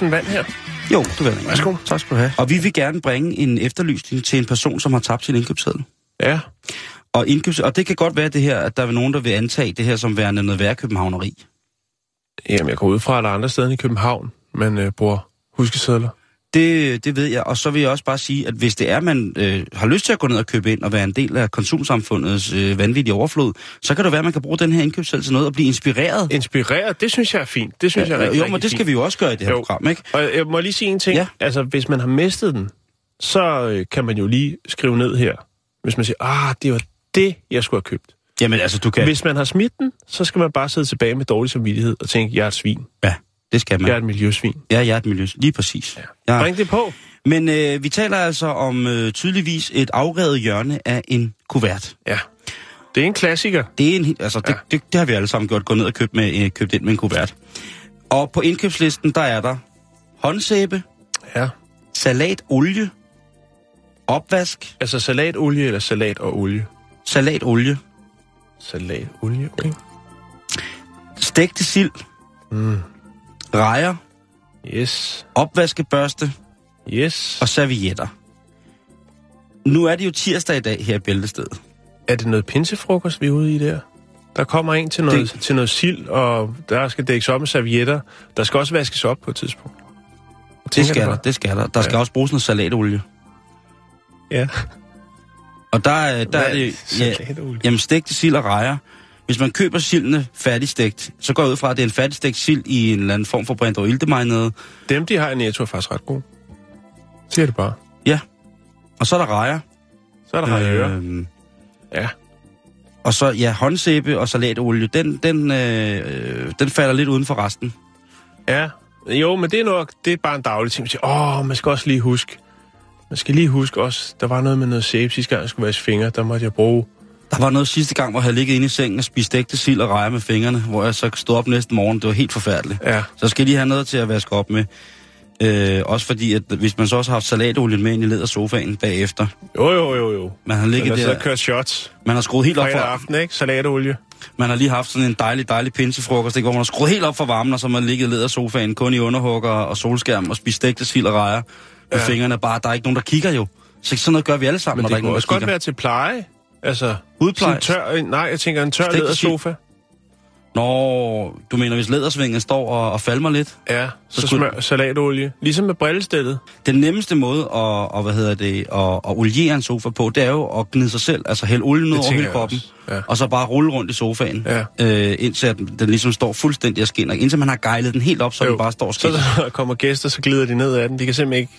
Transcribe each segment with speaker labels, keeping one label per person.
Speaker 1: Sådan vand her?
Speaker 2: Jo, det vil.
Speaker 1: Værsgo.
Speaker 2: Tak skal du have. Og vi vil gerne bringe en efterlysning til en person, som har tabt sin indkøbsseddel.
Speaker 1: Ja.
Speaker 2: Og, indkøbs... og det kan godt være det her, at der er nogen, der vil antage det her som værende noget værre københavneri.
Speaker 1: Jamen, jeg går ud fra, at der er andre steder i København, man øh, bruger huskesedler.
Speaker 2: Det, det ved jeg. Og så vil jeg også bare sige, at hvis det er, man øh, har lyst til at gå ned og købe ind og være en del af konsumsamfundets øh, vanvittige overflod, så kan det være, at man kan bruge den her indkøbsseddel til noget og blive inspireret.
Speaker 1: Inspireret, det synes jeg er fint. Det synes jeg er
Speaker 2: Ja,
Speaker 1: rigtig,
Speaker 2: jo,
Speaker 1: rigtig
Speaker 2: men det skal
Speaker 1: fint.
Speaker 2: vi jo også gøre i det her
Speaker 1: Jo.
Speaker 2: program, ikke?
Speaker 1: Og jeg må lige sige en ting.
Speaker 2: Ja.
Speaker 1: Altså, hvis man har mistet den, så øh, kan man jo lige skrive ned her. Hvis man siger, ah, det var det, jeg skulle have købt.
Speaker 2: Jamen altså, du kan...
Speaker 1: Hvis man har smidt den, så skal man bare sidde tilbage med dårlig samvittighed og tænke, jeg er et svin.
Speaker 2: Ja, det skal man.
Speaker 1: Jeg er et miljøsvin.
Speaker 2: Ja, jeg er et miljø. Lige præcis. Ja.
Speaker 1: Bring det på.
Speaker 2: Men øh, vi taler altså om øh, tydeligvis et afrevet hjørne af en kuvert.
Speaker 1: Ja. Det er en klassiker.
Speaker 2: Det, er en, altså, det,
Speaker 1: Ja.
Speaker 2: det, det har vi alle sammen gjort, gå ned og købt, med, øh, købt ind med en kuvert. Og på indkøbslisten, der er der håndsæbe,
Speaker 1: Ja.
Speaker 2: salatolie, opvask,
Speaker 1: Altså salatolie eller salat og olie?
Speaker 2: salatolie,
Speaker 1: Salatolie, okay.
Speaker 2: stegte sild,
Speaker 1: Mm.
Speaker 2: Rejer,
Speaker 1: Yes.
Speaker 2: opvaskebørste
Speaker 1: Yes.
Speaker 2: og servietter. Nu er det jo tirsdag i dag her i Bæltestedet.
Speaker 1: Er det noget pinsefrokost, vi er ude i der? Der kommer en til noget,
Speaker 2: Det-
Speaker 1: til noget sild, og der skal dækkes op med servietter. Der skal også vaskes op på et tidspunkt.
Speaker 2: Det skal der, det skal der. Der skal
Speaker 1: Ja.
Speaker 2: også bruges noget salatolie.
Speaker 1: Ja.
Speaker 2: Og der, er- der er det... Ja,
Speaker 1: Salatolie.
Speaker 2: Jamen, stegte sild og rejer. Hvis man køber sildene færdigstegt, så går jeg ud fra, at det er en færdigstegt sild i en eller anden form for brændte iltemarinade.
Speaker 1: Dem, de har i Netto, er faktisk ret gode. Siger det bare.
Speaker 2: Ja. Og så er der rejer.
Speaker 1: Så er der øh,
Speaker 2: Øhm,
Speaker 1: Ja.
Speaker 2: og så, ja, håndsæbe og salatolie, den, den, øh, den falder lidt uden for resten.
Speaker 1: Ja. Jo, men det er nok, det er bare en daglig ting. Man siger, åh, man skal også lige huske. Man skal lige huske også, der var noget med noget sæbe sidste gang, jeg skulle vaske fingre. Der måtte jeg bruge
Speaker 2: Der var noget sidste gang, hvor jeg ligget inde i sengen og spist stegte sild og rejer med fingrene, hvor jeg så stod op næste morgen. Det var helt forfærdeligt.
Speaker 1: Ja.
Speaker 2: Så skal jeg lige have noget til at vaske op med. Øh, også fordi, at hvis man så også har haft salatolien med ind i ledersofaen bagefter,
Speaker 1: Jo, jo, jo, jo.
Speaker 2: man har ligget
Speaker 1: der så
Speaker 2: der,
Speaker 1: kørt shots.
Speaker 2: man har skruet helt op for,
Speaker 1: aften, ikke? Salatolie.
Speaker 2: man har lige haft sådan en dejlig, dejlig pinsefrokost, ikke, hvor man har skruet helt op for varmen, og så man ligget i ledersofaen kun i underhugger og solskærm og spist stegte sild og rejer med
Speaker 1: Ja.
Speaker 2: fingrene bare. Der er ikke nogen, der kigger jo. Så sådan noget gør vi alle sammen,
Speaker 1: Men
Speaker 2: når der ikke nogen,
Speaker 1: også
Speaker 2: der
Speaker 1: godt
Speaker 2: kigger.
Speaker 1: være til pleje. Altså,
Speaker 2: Hudpleje?
Speaker 1: sådan tør, nej, jeg tænker en tør lædersofa.
Speaker 2: Nå, du mener, hvis lædersvingen står og, og falmer lidt?
Speaker 1: Ja, så,
Speaker 2: Så
Speaker 1: så smør salatolie. Ligesom med brillestillet.
Speaker 2: Den nemmeste måde at, og, hvad hedder det, at, at oliere en sofa på, det er jo at gnide sig selv, altså hælde olien ud over hele kroppen,
Speaker 1: ja.
Speaker 2: og så bare rulle rundt i sofaen,
Speaker 1: Ja.
Speaker 2: øh, indtil at den ligesom står fuldstændig og skinner. Indtil man har gejlet den helt op, så
Speaker 1: Jo.
Speaker 2: den bare står og
Speaker 1: Så
Speaker 2: skinner.
Speaker 1: når der kommer gæster, så glider de ned ad den. De kan simpelthen ikke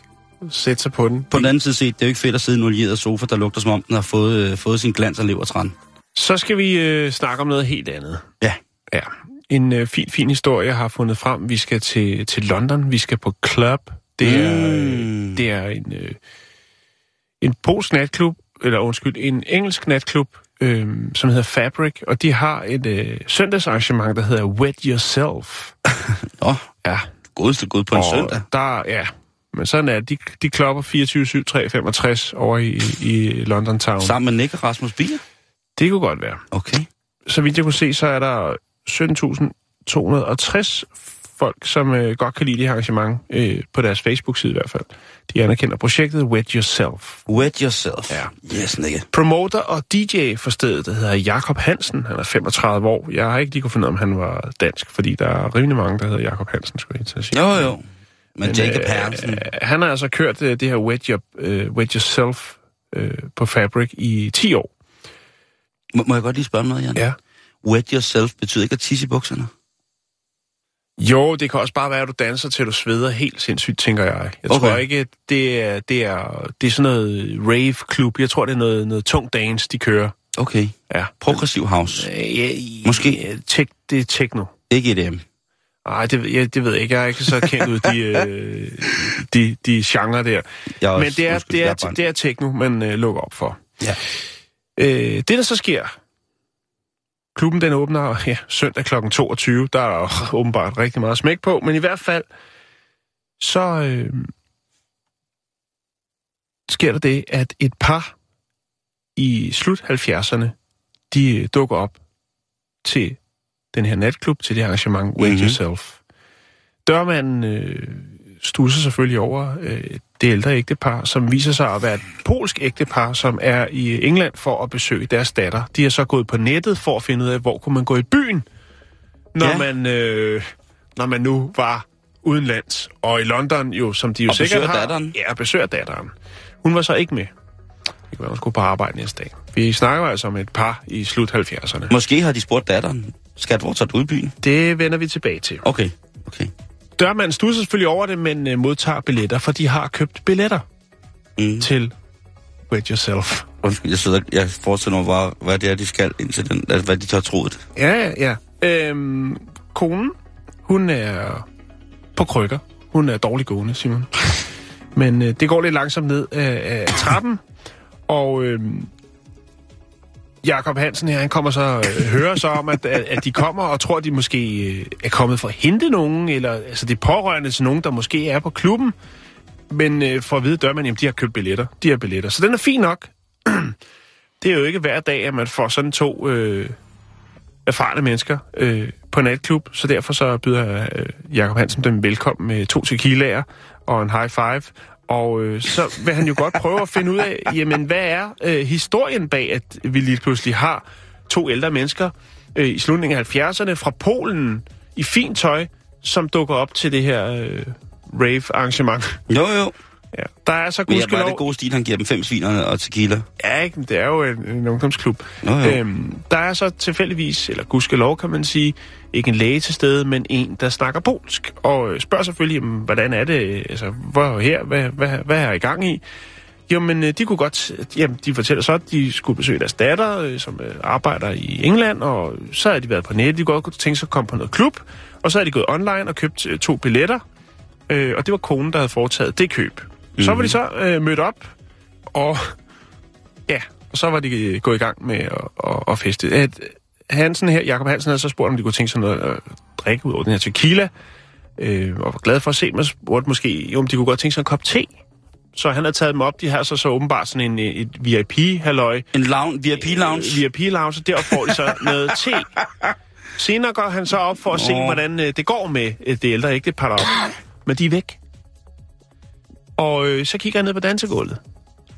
Speaker 1: sætte sig på den.
Speaker 2: På den anden side set, det er jo ikke fedt at sidde i en olieret sofa, der lugter som om den har fået, øh, fået sin glans og levertræn.
Speaker 1: Så skal vi øh, snakke om noget helt andet.
Speaker 2: Ja.
Speaker 1: Ja. En øh, fin, fin historie, jeg har fundet frem. Vi skal til, til London. Vi skal på club. Det er,
Speaker 2: Mm.
Speaker 1: det er en, øh, en polsk natklub, eller undskyld, en engelsk natklub, øh, som hedder Fabric, og de har et øh, søndagsarrangement, der hedder Wet Yourself.
Speaker 2: Nå,
Speaker 1: Ja,
Speaker 2: godeste gud på en søndag.
Speaker 1: Der, ja, men sådan er det. De, de klopper 24-7, 365 over i, i London Town.
Speaker 2: Sammen med Nick og Rasmus Bier?
Speaker 1: Det kunne godt være.
Speaker 2: Okay.
Speaker 1: Så vidt jeg kunne se, så er der 17.260 folk, som øh, godt kan lide det her arrangement, øh, på deres Facebook-side i hvert fald. De anerkender projektet Wet Yourself.
Speaker 2: Wet yourself.
Speaker 1: Ja.
Speaker 2: Yes, Nick.
Speaker 1: Promoter og DJ for stedet, der hedder Jakob Hansen. Han er 35 år. Jeg har ikke lige kunne finde ud af, om han var dansk, fordi der er rimelig mange, der hedder Jakob Hansen, skulle jeg til at sige.
Speaker 2: Jo, jo. Men Jacob Hansen.
Speaker 1: Øh, han har altså kørt øh, det her Wet, Your, øh, Wet Yourself øh, på Fabric i 10 år.
Speaker 2: Må, må jeg godt lige spørge om noget, Jan?
Speaker 1: Ja.
Speaker 2: Wet yourself betyder ikke at tisse i bukserne?
Speaker 1: Jo, det kan også bare være, at du danser til du sveder helt sindssygt, tænker jeg. Jeg
Speaker 2: Okay.
Speaker 1: tror ikke, det er, det er, det er sådan noget rave-klub. Jeg tror, det er noget, noget tung dance, de kører.
Speaker 2: Okay.
Speaker 1: Ja.
Speaker 2: Progressiv house.
Speaker 1: Øh, ja,
Speaker 2: Måske.
Speaker 1: Tek, det er techno.
Speaker 2: Ikke EDM.
Speaker 1: Nej, det, ved- ja, det ved jeg ikke. Jeg er ikke så kendt ud de, øh, de, de genre der.
Speaker 2: Jeg er
Speaker 1: Men det er, det
Speaker 2: jeg
Speaker 1: er,
Speaker 2: brændt.
Speaker 1: det er techno, man øh, lukker op for.
Speaker 2: Ja.
Speaker 1: Øh, det, der så sker... Klubben den åbner ja, søndag kl. 22. Der er åbenbart rigtig meget smæk på, men i hvert fald så øh, sker der det, at et par i slut 70'erne, de øh, dukker op til den her natklub, til det arrangement Wake
Speaker 2: Mhm.
Speaker 1: Yourself. Dørmanden øh, stusser selvfølgelig over øh, det ældre ægtepar, som viser sig at være et polsk ægtepar, som er i England for at besøge deres datter. De er så gået på nettet for at finde ud af, hvor kunne man gå i byen, når,
Speaker 2: Ja.
Speaker 1: man, øh, når man nu var udenlands. Og i London jo, som de jo
Speaker 2: Og
Speaker 1: sikkert har...
Speaker 2: datteren.
Speaker 1: Ja, besøger datteren. Hun var så ikke med. Det kan være, hun skulle på arbejde næste dag. Vi snakker altså om et par i slut 70'erne.
Speaker 2: Måske har de spurgt datteren, skat, hvor tager du i byen?
Speaker 1: Det vender vi tilbage til.
Speaker 2: Okay, okay.
Speaker 1: Dørmanden stusser selvfølgelig over det, men øh, modtager billetter, for de har købt billetter
Speaker 2: Mm.
Speaker 1: til Wet Yourself.
Speaker 2: Undskyld, jeg, sidder, jeg forestiller mig bare, hvad det er, de skal indtil den, altså, hvad de tager troet.
Speaker 1: Ja, ja, ja. Øhm, konen, hun er på krykker. Hun er dårlig gående, Simon. Men øh, det går lidt langsomt ned af, af trappen, og øh, Jakob Hansen her, han kommer så øh, hører så om, at, at, at de kommer og tror, at de måske øh, er kommet for at hente nogen, eller altså det er pårørende til nogen, der måske er på klubben. Men øh, for at vide dør man, jamen de har købt billetter. De har billetter. Så den er fin nok. det er jo ikke hver dag, at man får sådan to øh, erfarne mennesker øh, på natklub, så derfor så byder øh, Jakob Hansen dem velkommen med to tequilaer og en high five. Og øh, så vil han jo godt prøve at finde ud af, jamen hvad er øh, historien bag, at vi lige pludselig har to ældre mennesker øh, i slutningen af 70'erne fra Polen i fint tøj, som dukker op til det her øh, rave-arrangement.
Speaker 2: Jo, jo.
Speaker 1: Ja. Der er så
Speaker 2: Men ja, var
Speaker 1: gudskelov...
Speaker 2: det god stil, han giver dem fem svinerne og tequila.
Speaker 1: Ja, ikke? det er jo en, en ungdomsklub.
Speaker 2: Nå, jo.
Speaker 1: Øhm, der er så tilfældigvis, eller gudskelov kan man sige, ikke en læge til stede, men en, der snakker polsk. Og øh, spørger selvfølgelig, hvordan er det, altså, hvor er her, hvad, hvad, hvad er I gang i? Jamen, øh, de kunne godt, jamen, de fortæller så, at de skulle besøge deres datter, øh, som arbejder i England, og så har de været på nettet, de kunne godt tænke sig at komme på noget klub, og så har de gået online og købt to billetter, øh, og det var konen, der havde foretaget det køb. Så var de så øh, mødt op, og ja, og så var de øh, gået i gang med at, at, at feste. At Hansen her, Jakob Hansen havde så spurgt, om de kunne tænke sig noget at drikke ud over den her tequila, øh, og var glad for at se mig, spurgte måske, jo, om de kunne godt tænke sig en kop te. Så han havde taget dem op, de har så, så åbenbart sådan en, øh, et VIP-halløj,
Speaker 2: En lounge, VIP-lounge.
Speaker 1: VIP-lounge, og derop får de så noget te. Senere går han så op for at se,
Speaker 2: Nå.
Speaker 1: hvordan øh, det går med øh, det ældre ægtepar op. Men de er væk. Og øh, så kigger jeg ned på dansegulvet.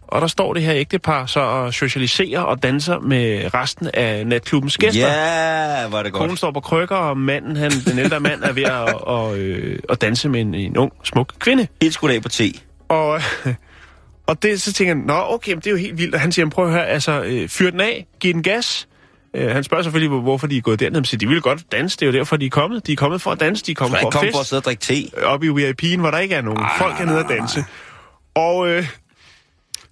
Speaker 1: Og der står det her ægtepar så og socialiserer og danser med resten af natklubbens gæster.
Speaker 2: Ja, var det
Speaker 1: Konen
Speaker 2: godt.
Speaker 1: står på krykker, og manden, han, den ældre mand er ved at, og, øh, at danse med en, en ung, smuk kvinde.
Speaker 2: Helt skudt af på te.
Speaker 1: Og, og det, så tænker jeg, nå okay, men det er jo helt vildt. Og han siger, prøv at høre, altså, øh, fyr den af, giv den gas. Øh, han spørger selvfølgelig, hvor- hvorfor de er gået derned. Siger, de vil godt danse, det er jo derfor, de er kommet. De er kommet for at danse, de er kommet for at
Speaker 2: kom for at
Speaker 1: fest.
Speaker 2: sidde og drikke te.
Speaker 1: Oppe i VIP'en, hvor der ikke er nogen
Speaker 2: Ej,
Speaker 1: folk er nede at danse. Og øh,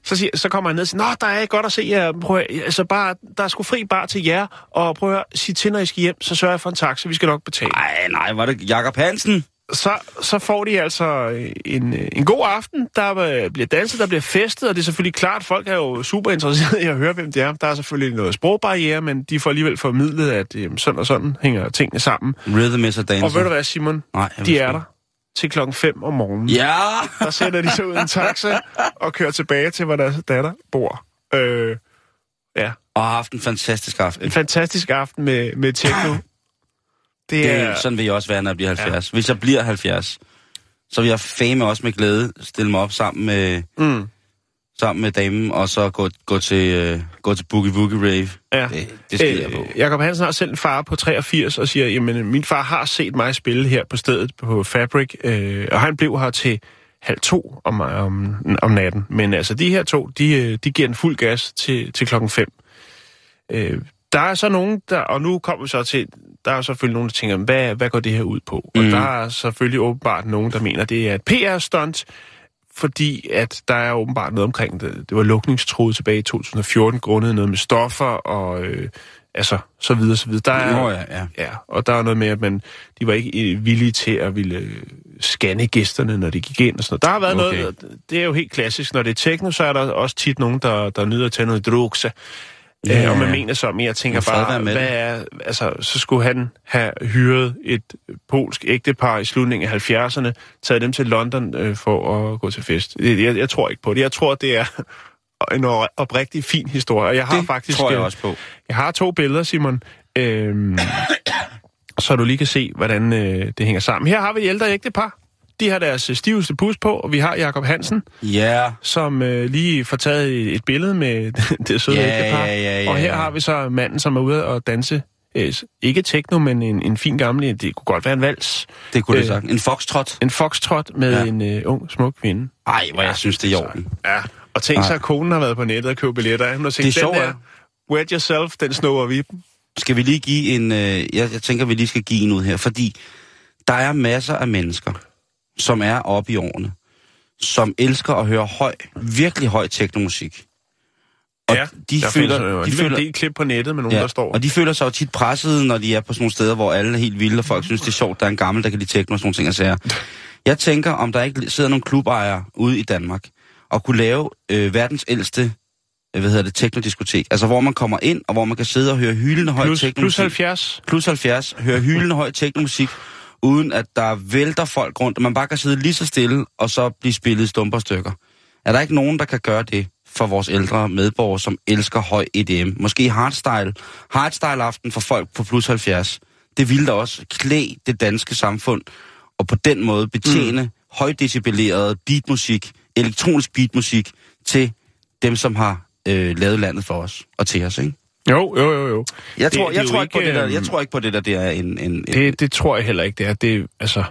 Speaker 1: så, siger, så kommer han ned og siger, Nå, der er godt at se jer. Prøv, at- altså bare, der er sgu fri bar til jer. Og prøv at høre, sig til, når I skal hjem, så sørger jeg for en taxa. Vi skal nok betale.
Speaker 2: Nej, nej, var det Jakob Hansen?
Speaker 1: Så, så får de altså en, en god aften. Der øh, bliver danset, der bliver festet, og det er selvfølgelig klart, folk er jo super interesserede i at høre, hvem det er. Der er selvfølgelig noget sprogbarriere, men de får alligevel formidlet, at øh, sådan og sådan hænger tingene sammen.
Speaker 2: Rhythm is a dancer.
Speaker 1: Og ved du hvad, Simon?
Speaker 2: Nej,
Speaker 1: De er der til klokken 5 om morgenen.
Speaker 2: Ja!
Speaker 1: Der sætter de sig ud i en taxa og kører tilbage til, hvor deres datter bor. Øh, ja,
Speaker 2: Og har haft en fantastisk aften.
Speaker 1: en fantastisk aften med, med techno. Det
Speaker 2: Det
Speaker 1: er...
Speaker 2: er, sådan vil jeg også være, når jeg bliver 70. Ja. Hvis jeg bliver 70, så vil jeg fame også med glæde stille mig op sammen med,
Speaker 1: Mm,
Speaker 2: sammen med damen, og så gå, gå til, øh, gå til Boogie Woogie Rave.
Speaker 1: ja.
Speaker 2: Det, det skider jeg på.
Speaker 1: Øh, Jakob Hansen har selv en far på 83 og siger, jamen min far har set mig spille her på stedet på Fabric, øh, og han blev her til halv to om, om, om natten. Men altså de her to, de, øh, de giver en fuld gas til, til klokken 5. Øh, der er så nogen, der, og nu kommer vi så til der er jo selvfølgelig nogen, der tænker, hvad, hvad går det her ud på? Og
Speaker 2: Mm.
Speaker 1: der er selvfølgelig åbenbart nogen, der mener, det er et PR-stunt, fordi at der er åbenbart noget omkring det. Det var lukningstroet tilbage i 2014, grundet noget med stoffer og øh, altså, så videre, så videre. Der er,
Speaker 2: Nå ja, ja.
Speaker 1: Ja, og der er noget med, at man, de var ikke villige til at ville øh, scanne gæsterne, når de gik ind og sådan noget. Der har været
Speaker 2: Okay.
Speaker 1: noget, det er jo helt klassisk. Når det er techno, så er der også tit nogen, der, der nyder at tage noget drugs.
Speaker 2: Ja,
Speaker 1: Ja, og man mener så, men jeg tænker bare, hvad
Speaker 2: det.
Speaker 1: er, altså, så skulle han have hyret et polsk ægtepar i slutningen af 70'erne, taget dem til London øh, for at gå til fest. Jeg, jeg, tror ikke på det. Jeg tror, det er en oprigtig fin historie. Og Jeg har
Speaker 2: Det
Speaker 1: faktisk,
Speaker 2: tror jeg
Speaker 1: øh,
Speaker 2: også på.
Speaker 1: jeg har to billeder, Simon, øhm, så du lige kan se, hvordan øh, det hænger sammen. Her har vi et ældre ægtepar. De har deres øh, stiveste pus på, og vi har Jakob Hansen,
Speaker 2: Ja,
Speaker 1: som øh, lige får taget et, billede med det søde
Speaker 2: Ja,
Speaker 1: ægtepar.
Speaker 2: ja, ja, ja,
Speaker 1: og her har vi så manden, som er ude og danse. Øh, ikke techno, men en, en fin gammel, det kunne godt være en vals.
Speaker 2: det kunne det
Speaker 1: Øh,
Speaker 2: sagt. En foxtrot.
Speaker 1: En foxtrot med
Speaker 2: Ja.
Speaker 1: en øh, ung, smuk kvinde.
Speaker 2: Ej, hvor jeg synes, det er i orden.
Speaker 1: Ja, og tænk sig, at konen har været på nettet og købt billetter. Hun har tænkt,
Speaker 2: Det
Speaker 1: den
Speaker 2: sjove
Speaker 1: der,
Speaker 2: er-
Speaker 1: wet yourself, den snor vi.
Speaker 2: Skal vi lige give en... Øh, jeg, jeg tænker, vi lige skal give en ud her, fordi der er masser af mennesker, som er oppe i årene, som elsker at høre høj, virkelig høj teknomusik. Og
Speaker 1: ja,
Speaker 2: de
Speaker 1: der
Speaker 2: føler,
Speaker 1: findes, jo
Speaker 2: de føler,
Speaker 1: en del klip på nettet med nogen,
Speaker 2: ja,
Speaker 1: der står.
Speaker 2: og de føler sig jo tit presset, når de er på sådan nogle steder, hvor alle er helt vilde, og folk synes, det er sjovt, der er en gammel, der kan lide tekno og sådan nogle ting og sager. Jeg tænker, om der ikke sidder nogle klubejere ude i Danmark, og kunne lave øh, verdens ældste øh, hvad hedder det, teknodiskotek. Altså, hvor man kommer ind, og hvor man kan sidde og høre hyldende høj teknomusik.
Speaker 1: plus 70.
Speaker 2: plus 70, høre hyldende høj teknomusik, uden at der vælter folk rundt, og man bare kan sidde lige så stille, og så blive spillet stumper stykker. Er der ikke nogen, der kan gøre det for vores ældre medborgere, som elsker høj EDM? Måske hardstyle. Hardstyle-aften for folk på plus 70. Det ville da også klæde det danske samfund, og på den måde betjene mm. højdecibeleret beatmusik, elektronisk beatmusik, til dem, som har øh, lavet landet for os, og til os, ikke?
Speaker 1: Jo, jo, jo, jo.
Speaker 2: Jeg
Speaker 1: Det-
Speaker 2: tror,
Speaker 1: det
Speaker 2: jeg,
Speaker 1: jo
Speaker 2: tror ikke på
Speaker 1: ikke,
Speaker 2: det der,
Speaker 1: øhm,
Speaker 2: jeg tror ikke på det der, det er en... en, en
Speaker 1: Det, det tror jeg heller ikke, det er. Det, altså,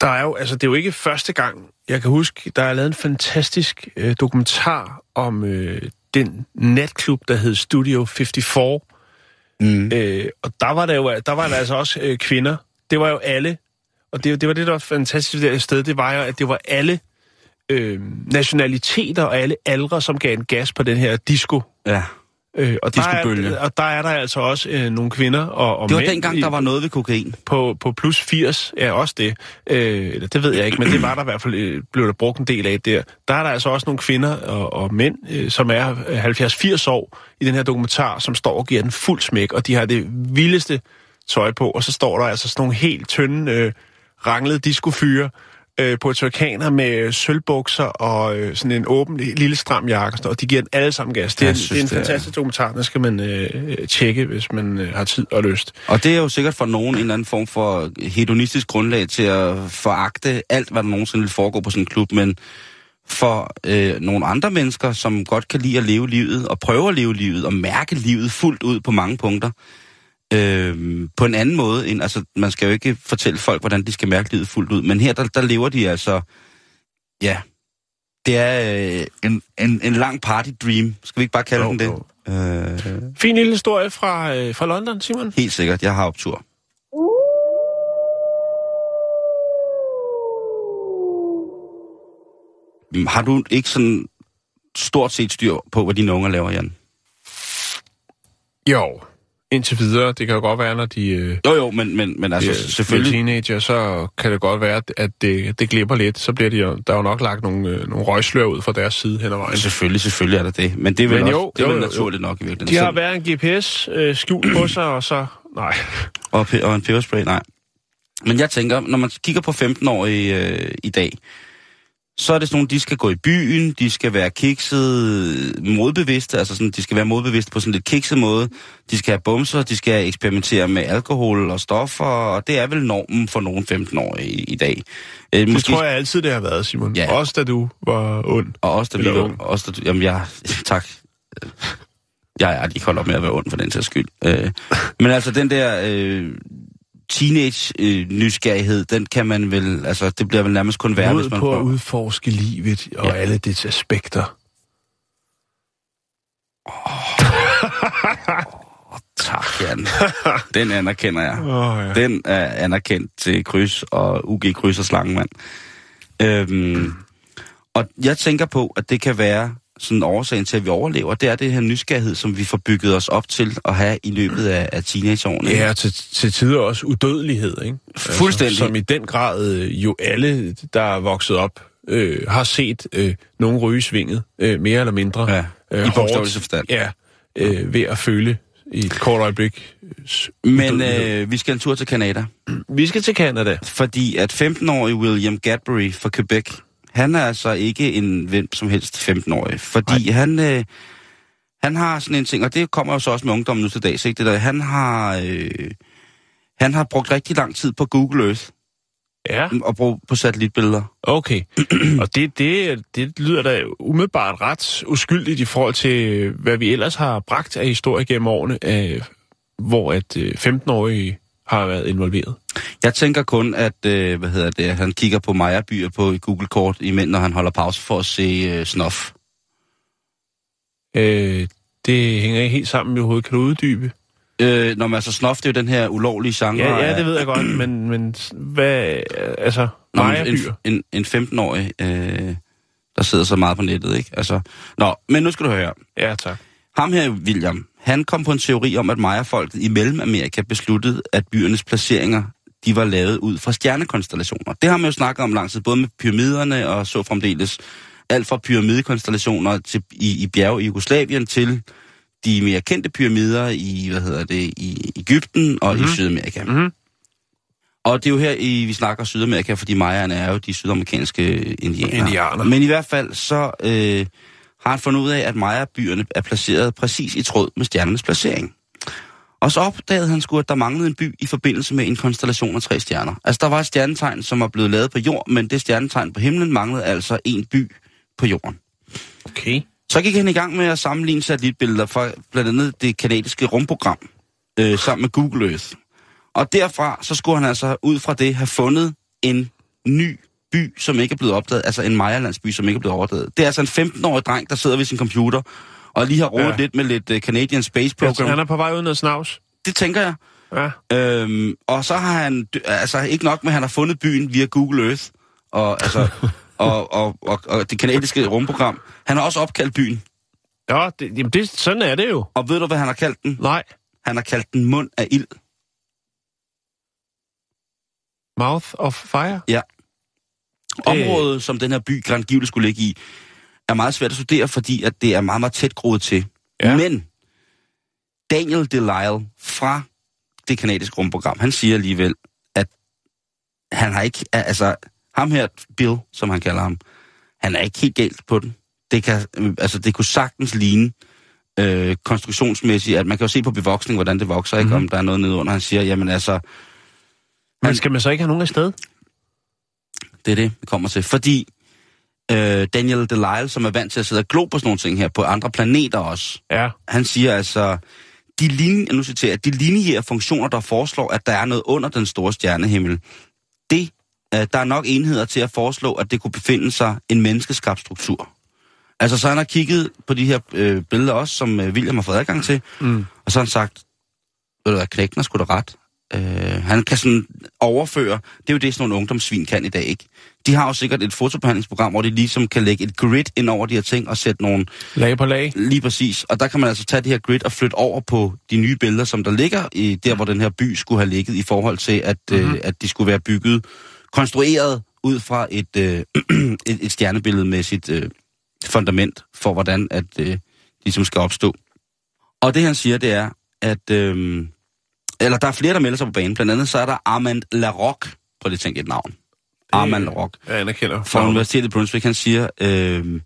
Speaker 1: der er jo, altså, det er jo ikke første gang. Jeg kan huske, der er lavet en fantastisk øh, dokumentar om øh, den natklub, der hed Studio 54.
Speaker 2: mm.
Speaker 1: Øh, og der var der jo der var der altså også øh, kvinder. Det var jo alle. Og det, det var det, der var fantastisk det sted. Det var jo, at det var alle øh, nationaliteter og alle aldre, som gav en gas på den her disco.
Speaker 2: Ja.
Speaker 1: Øh, og, der er, og der er der altså også øh, nogle kvinder og, og
Speaker 2: Det var
Speaker 1: mænd
Speaker 2: dengang,
Speaker 1: i-
Speaker 2: der var noget ved kokain.
Speaker 1: på, på plus 80, ja også det. Øh, det ved jeg ikke, men det var der i hvert fald, øh, blev der brugt en del af der. Der er der altså også nogle kvinder og, og mænd, øh, som er øh, 70-80 år i den her dokumentar, som står og giver den fuld smæk, og de har det vildeste tøj på, og så står der altså sådan nogle helt tynde, øh, ranglede discofyre, øh, portuakaner med sølvbukser og øh, sådan en åben lille stram jakke, og, og de giver den alle sammen gas. Det er,
Speaker 2: synes,
Speaker 1: det er en
Speaker 2: det er-
Speaker 1: fantastisk dokumentar, den skal man øh, tjekke, hvis man øh, har tid og lyst.
Speaker 2: Og det er jo sikkert for nogen en eller anden form for hedonistisk grundlag til at foragte alt, hvad der nogensinde vil foregå på sådan en klub, men for øh, nogle andre mennesker, som godt kan lide at leve livet, og prøve at leve livet, og mærke livet fuldt ud på mange punkter, øh, på en anden måde end, altså man skal jo ikke fortælle folk, hvordan de skal mærke livet fuldt ud, men her, der, der lever de altså, ja, det er øh, en, en, en lang party dream, skal vi ikke bare kalde
Speaker 1: Jo,
Speaker 2: den det?
Speaker 1: jo.
Speaker 2: Øh,
Speaker 1: Fin lille historie fra, øh, fra London, Simon.
Speaker 2: helt sikkert, jeg har optur. Har du ikke sådan stort set styr på, hvad dine unger laver, Jan?
Speaker 1: Jo, indtil videre. Det kan jo godt være, når de, øh,
Speaker 2: Jo, jo, men, men, men altså
Speaker 1: de er
Speaker 2: selvfølgelig...
Speaker 1: teenager, så kan det godt være, at det, det glipper lidt. Så bliver de jo, der er jo nok lagt nogle, øh, nogle røgslør ud fra deres side hen ad vejen.
Speaker 2: Selvfølgelig, selvfølgelig er der det. Men det er vel,
Speaker 1: Men
Speaker 2: også,
Speaker 1: jo,
Speaker 2: det er
Speaker 1: jo,
Speaker 2: vel
Speaker 1: jo, jo.
Speaker 2: naturligt nok i virkeligheden.
Speaker 1: De har hver en GPS øh, skjult på sig, og så... Nej.
Speaker 2: Og, og en peberspray, nej. Men jeg tænker, når man kigger på 15-årige øh, i dag, så er det sådan nogle, de skal gå i byen, de skal være kikset, modbevidste, altså sådan, de skal være modbevidste på sådan lidt kikset måde. De skal have bumser, de skal eksperimentere med alkohol og stoffer, og det er vel normen for nogle 15-årige i, i dag. Øh,
Speaker 1: Det tror jeg altid, det har været, Simon.
Speaker 2: Ja.
Speaker 1: Også da du var ond.
Speaker 2: Og også da vi var...
Speaker 1: ung.
Speaker 2: Også da, jamen, jeg... Tak. Jeg er ikke holdt op med at være ond for den sags skyld. Øh, men altså, den der øh, teenage-nysgerrighed, den kan man vel... Altså, det bliver vel nærmest kun værre, hvis man
Speaker 1: på at
Speaker 2: prøver.
Speaker 1: udforske livet og
Speaker 2: Ja.
Speaker 1: alle dets aspekter.
Speaker 2: Tak, Jan. Den anerkender jeg.
Speaker 1: Åh, ja.
Speaker 2: Den er anerkendt til kryds og UG kryds og slangemand. Øhm, og jeg tænker på, at det kan være sådan årsagen til, at vi overlever. Det er det her nysgerrighed, som vi får bygget os op til at have i løbet af, af teenageårene.
Speaker 1: Ja, til, til tider også udødelighed, ikke?
Speaker 2: Fuldstændig.
Speaker 1: Altså, som i den grad øh, jo alle, der er vokset op, øh, har set øh, nogen ryge svinget, øh, mere eller mindre.
Speaker 2: Ja,
Speaker 1: øh,
Speaker 2: i bogstaveligste forstand.
Speaker 1: Ja, øh, ved at føle i et kort øjeblik.
Speaker 2: Men øh, vi skal en tur til Canada.
Speaker 1: Vi skal til Canada.
Speaker 2: Fordi at 15-årige William Gadbury fra Quebec, han er altså ikke en hvem som helst 15-årig. Fordi han, øh, han har sådan en ting, og det kommer jo så også med ungdommen nu til dags, ikke? Det der, han har... Øh, han har brugt rigtig lang tid på Google Earth
Speaker 1: Ja,
Speaker 2: og brugt på satellitbilleder.
Speaker 1: okay. Og det, det, det lyder da umiddelbart ret uskyldigt i forhold til, hvad vi ellers har bragt af historie gennem årene, øh, hvor at øh, 15-årige har været involveret.
Speaker 2: Jeg tænker kun, at øh, hvad hedder det, han kigger på Maja-byer på Google-kort, imens når han holder pause for at se øh, snof.
Speaker 1: Øh, det hænger ikke helt sammen med overhovedet. Kan du uddybe?
Speaker 2: Øh, når man altså snof, det er jo den her ulovlige genre.
Speaker 1: Ja, ja, det ved jeg godt, men, men hvad, altså,
Speaker 2: Nå, en, en, en 15-årig, øh, der sidder så meget på nettet, ikke? Altså, nå, men nu skal du høre.
Speaker 1: Ja, tak.
Speaker 2: Ham her, William, han kom på en teori om, at Maya-folket i Mellemamerika besluttede, at byernes placeringer, de var lavet ud fra stjernekonstellationer. Det har man jo snakket om lang tid, både med pyramiderne og så fremdeles. Alt fra pyramidekonstellationer til, i, i bjerge i Jugoslavien til de mere kendte pyramider i, hvad hedder det, i Ægypten og mm-hmm. i Sydamerika.
Speaker 1: Mhm.
Speaker 2: Og det er jo her, i, vi snakker Sydamerika, fordi Mayaerne er jo de sydamerikanske indianere.
Speaker 1: Indianer.
Speaker 2: Men i hvert fald så øh, har han fundet ud af, at Maya-byerne er placeret præcis i tråd med stjernernes placering. Og så opdagede han sgu, at der manglede en by i forbindelse med en konstellation af tre stjerner. Altså, der var et stjernetegn, som var blevet lavet på jord, men det stjernetegn på himlen manglede altså en by på jorden.
Speaker 1: Okay.
Speaker 2: Så gik han i gang med at sammenligne satellitbilleder fra blandt andet det kanadiske rumprogram, øh, sammen med Google Earth. Og derfra, så skulle han altså ud fra det have fundet en ny by, som ikke er blevet opdaget, altså en Maya-landsby, som ikke er blevet opdaget. Det er altså en 15-årig dreng, der sidder ved sin computer, og lige har rodet
Speaker 1: Ja.
Speaker 2: ja. lidt med lidt uh, Canadian Space Program.
Speaker 1: Han er på vej ud noget snavs.
Speaker 2: Det tænker jeg.
Speaker 1: Ja.
Speaker 2: Øhm, og så har han, altså ikke nok med, at han har fundet byen via Google Earth, og, altså, og, og, og, og det kanadiske rumprogram. Han har også opkaldt byen.
Speaker 1: Ja, det, jamen det, sådan er det jo.
Speaker 2: Og ved du, hvad han har kaldt den?
Speaker 1: Nej.
Speaker 2: Han har kaldt den mund af ild.
Speaker 1: Mouth of Fire.
Speaker 2: Området, som den her by Grand skulle ligge i, er meget svært at studere, fordi at det er meget, meget tæt groet til.
Speaker 1: Ja.
Speaker 2: Men Daniel Delisle fra det kanadiske rumprogram, han siger alligevel, at han har ikke, altså ham her, Bill, som han kalder ham, han er ikke helt galt på den. Det kan, øh, altså det kunne sagtens ligne øh, konstruktionsmæssigt, at man kan jo se på bevoksning, hvordan det vokser, ikke?
Speaker 1: Mhm.
Speaker 2: om der er noget nedenunder. Han siger, jamen altså,
Speaker 1: Men skal man så ikke have nogen af sted?
Speaker 2: Det er det, vi kommer til. Fordi øh, Daniel Delisle, som er vant til at sidde og glo på sådan nogle ting her, på andre planeter også,
Speaker 1: Ja.
Speaker 2: han siger altså, de, linje, nu citerer, de lineære funktioner, der foreslår, at der er noget under den store stjernehimmel, det, øh, der er nok enheder til at foreslå, at det kunne befinde sig en menneskeskabt struktur. Altså, så han har kigget på de her øh, billeder også, som øh, William har fået adgang til,
Speaker 1: Mm.
Speaker 2: og så har han sagt, ved du hvad, knækken har sgu da ret. Øh, han kan sådan overføre, det er jo det, sådan nogle ungdomssvin kan i dag, ikke? De har jo sikkert et fotobehandlingsprogram, hvor de ligesom kan lægge et grid ind over de her ting og sætte nogle
Speaker 1: Lag på lag.
Speaker 2: lige præcis. Og der kan man altså tage det her grid og flytte over på de nye billeder, som der ligger i der, hvor den her by skulle have ligget i forhold til, at, mm-hmm. øh, at de skulle være bygget, konstrueret ud fra et, øh, et, et stjernebillede med sit øh, fundament for, hvordan at øh, de ligesom skal opstå. Og det han siger, det er, at... Øh, eller der er flere, der melder sig på banen. Blandt andet så er der Armand Larocque. Prøv lige at tænke et navn. Armand Larocque
Speaker 1: Jeg anerkender.
Speaker 2: fra Universitetet i Brunswick, han siger, øh,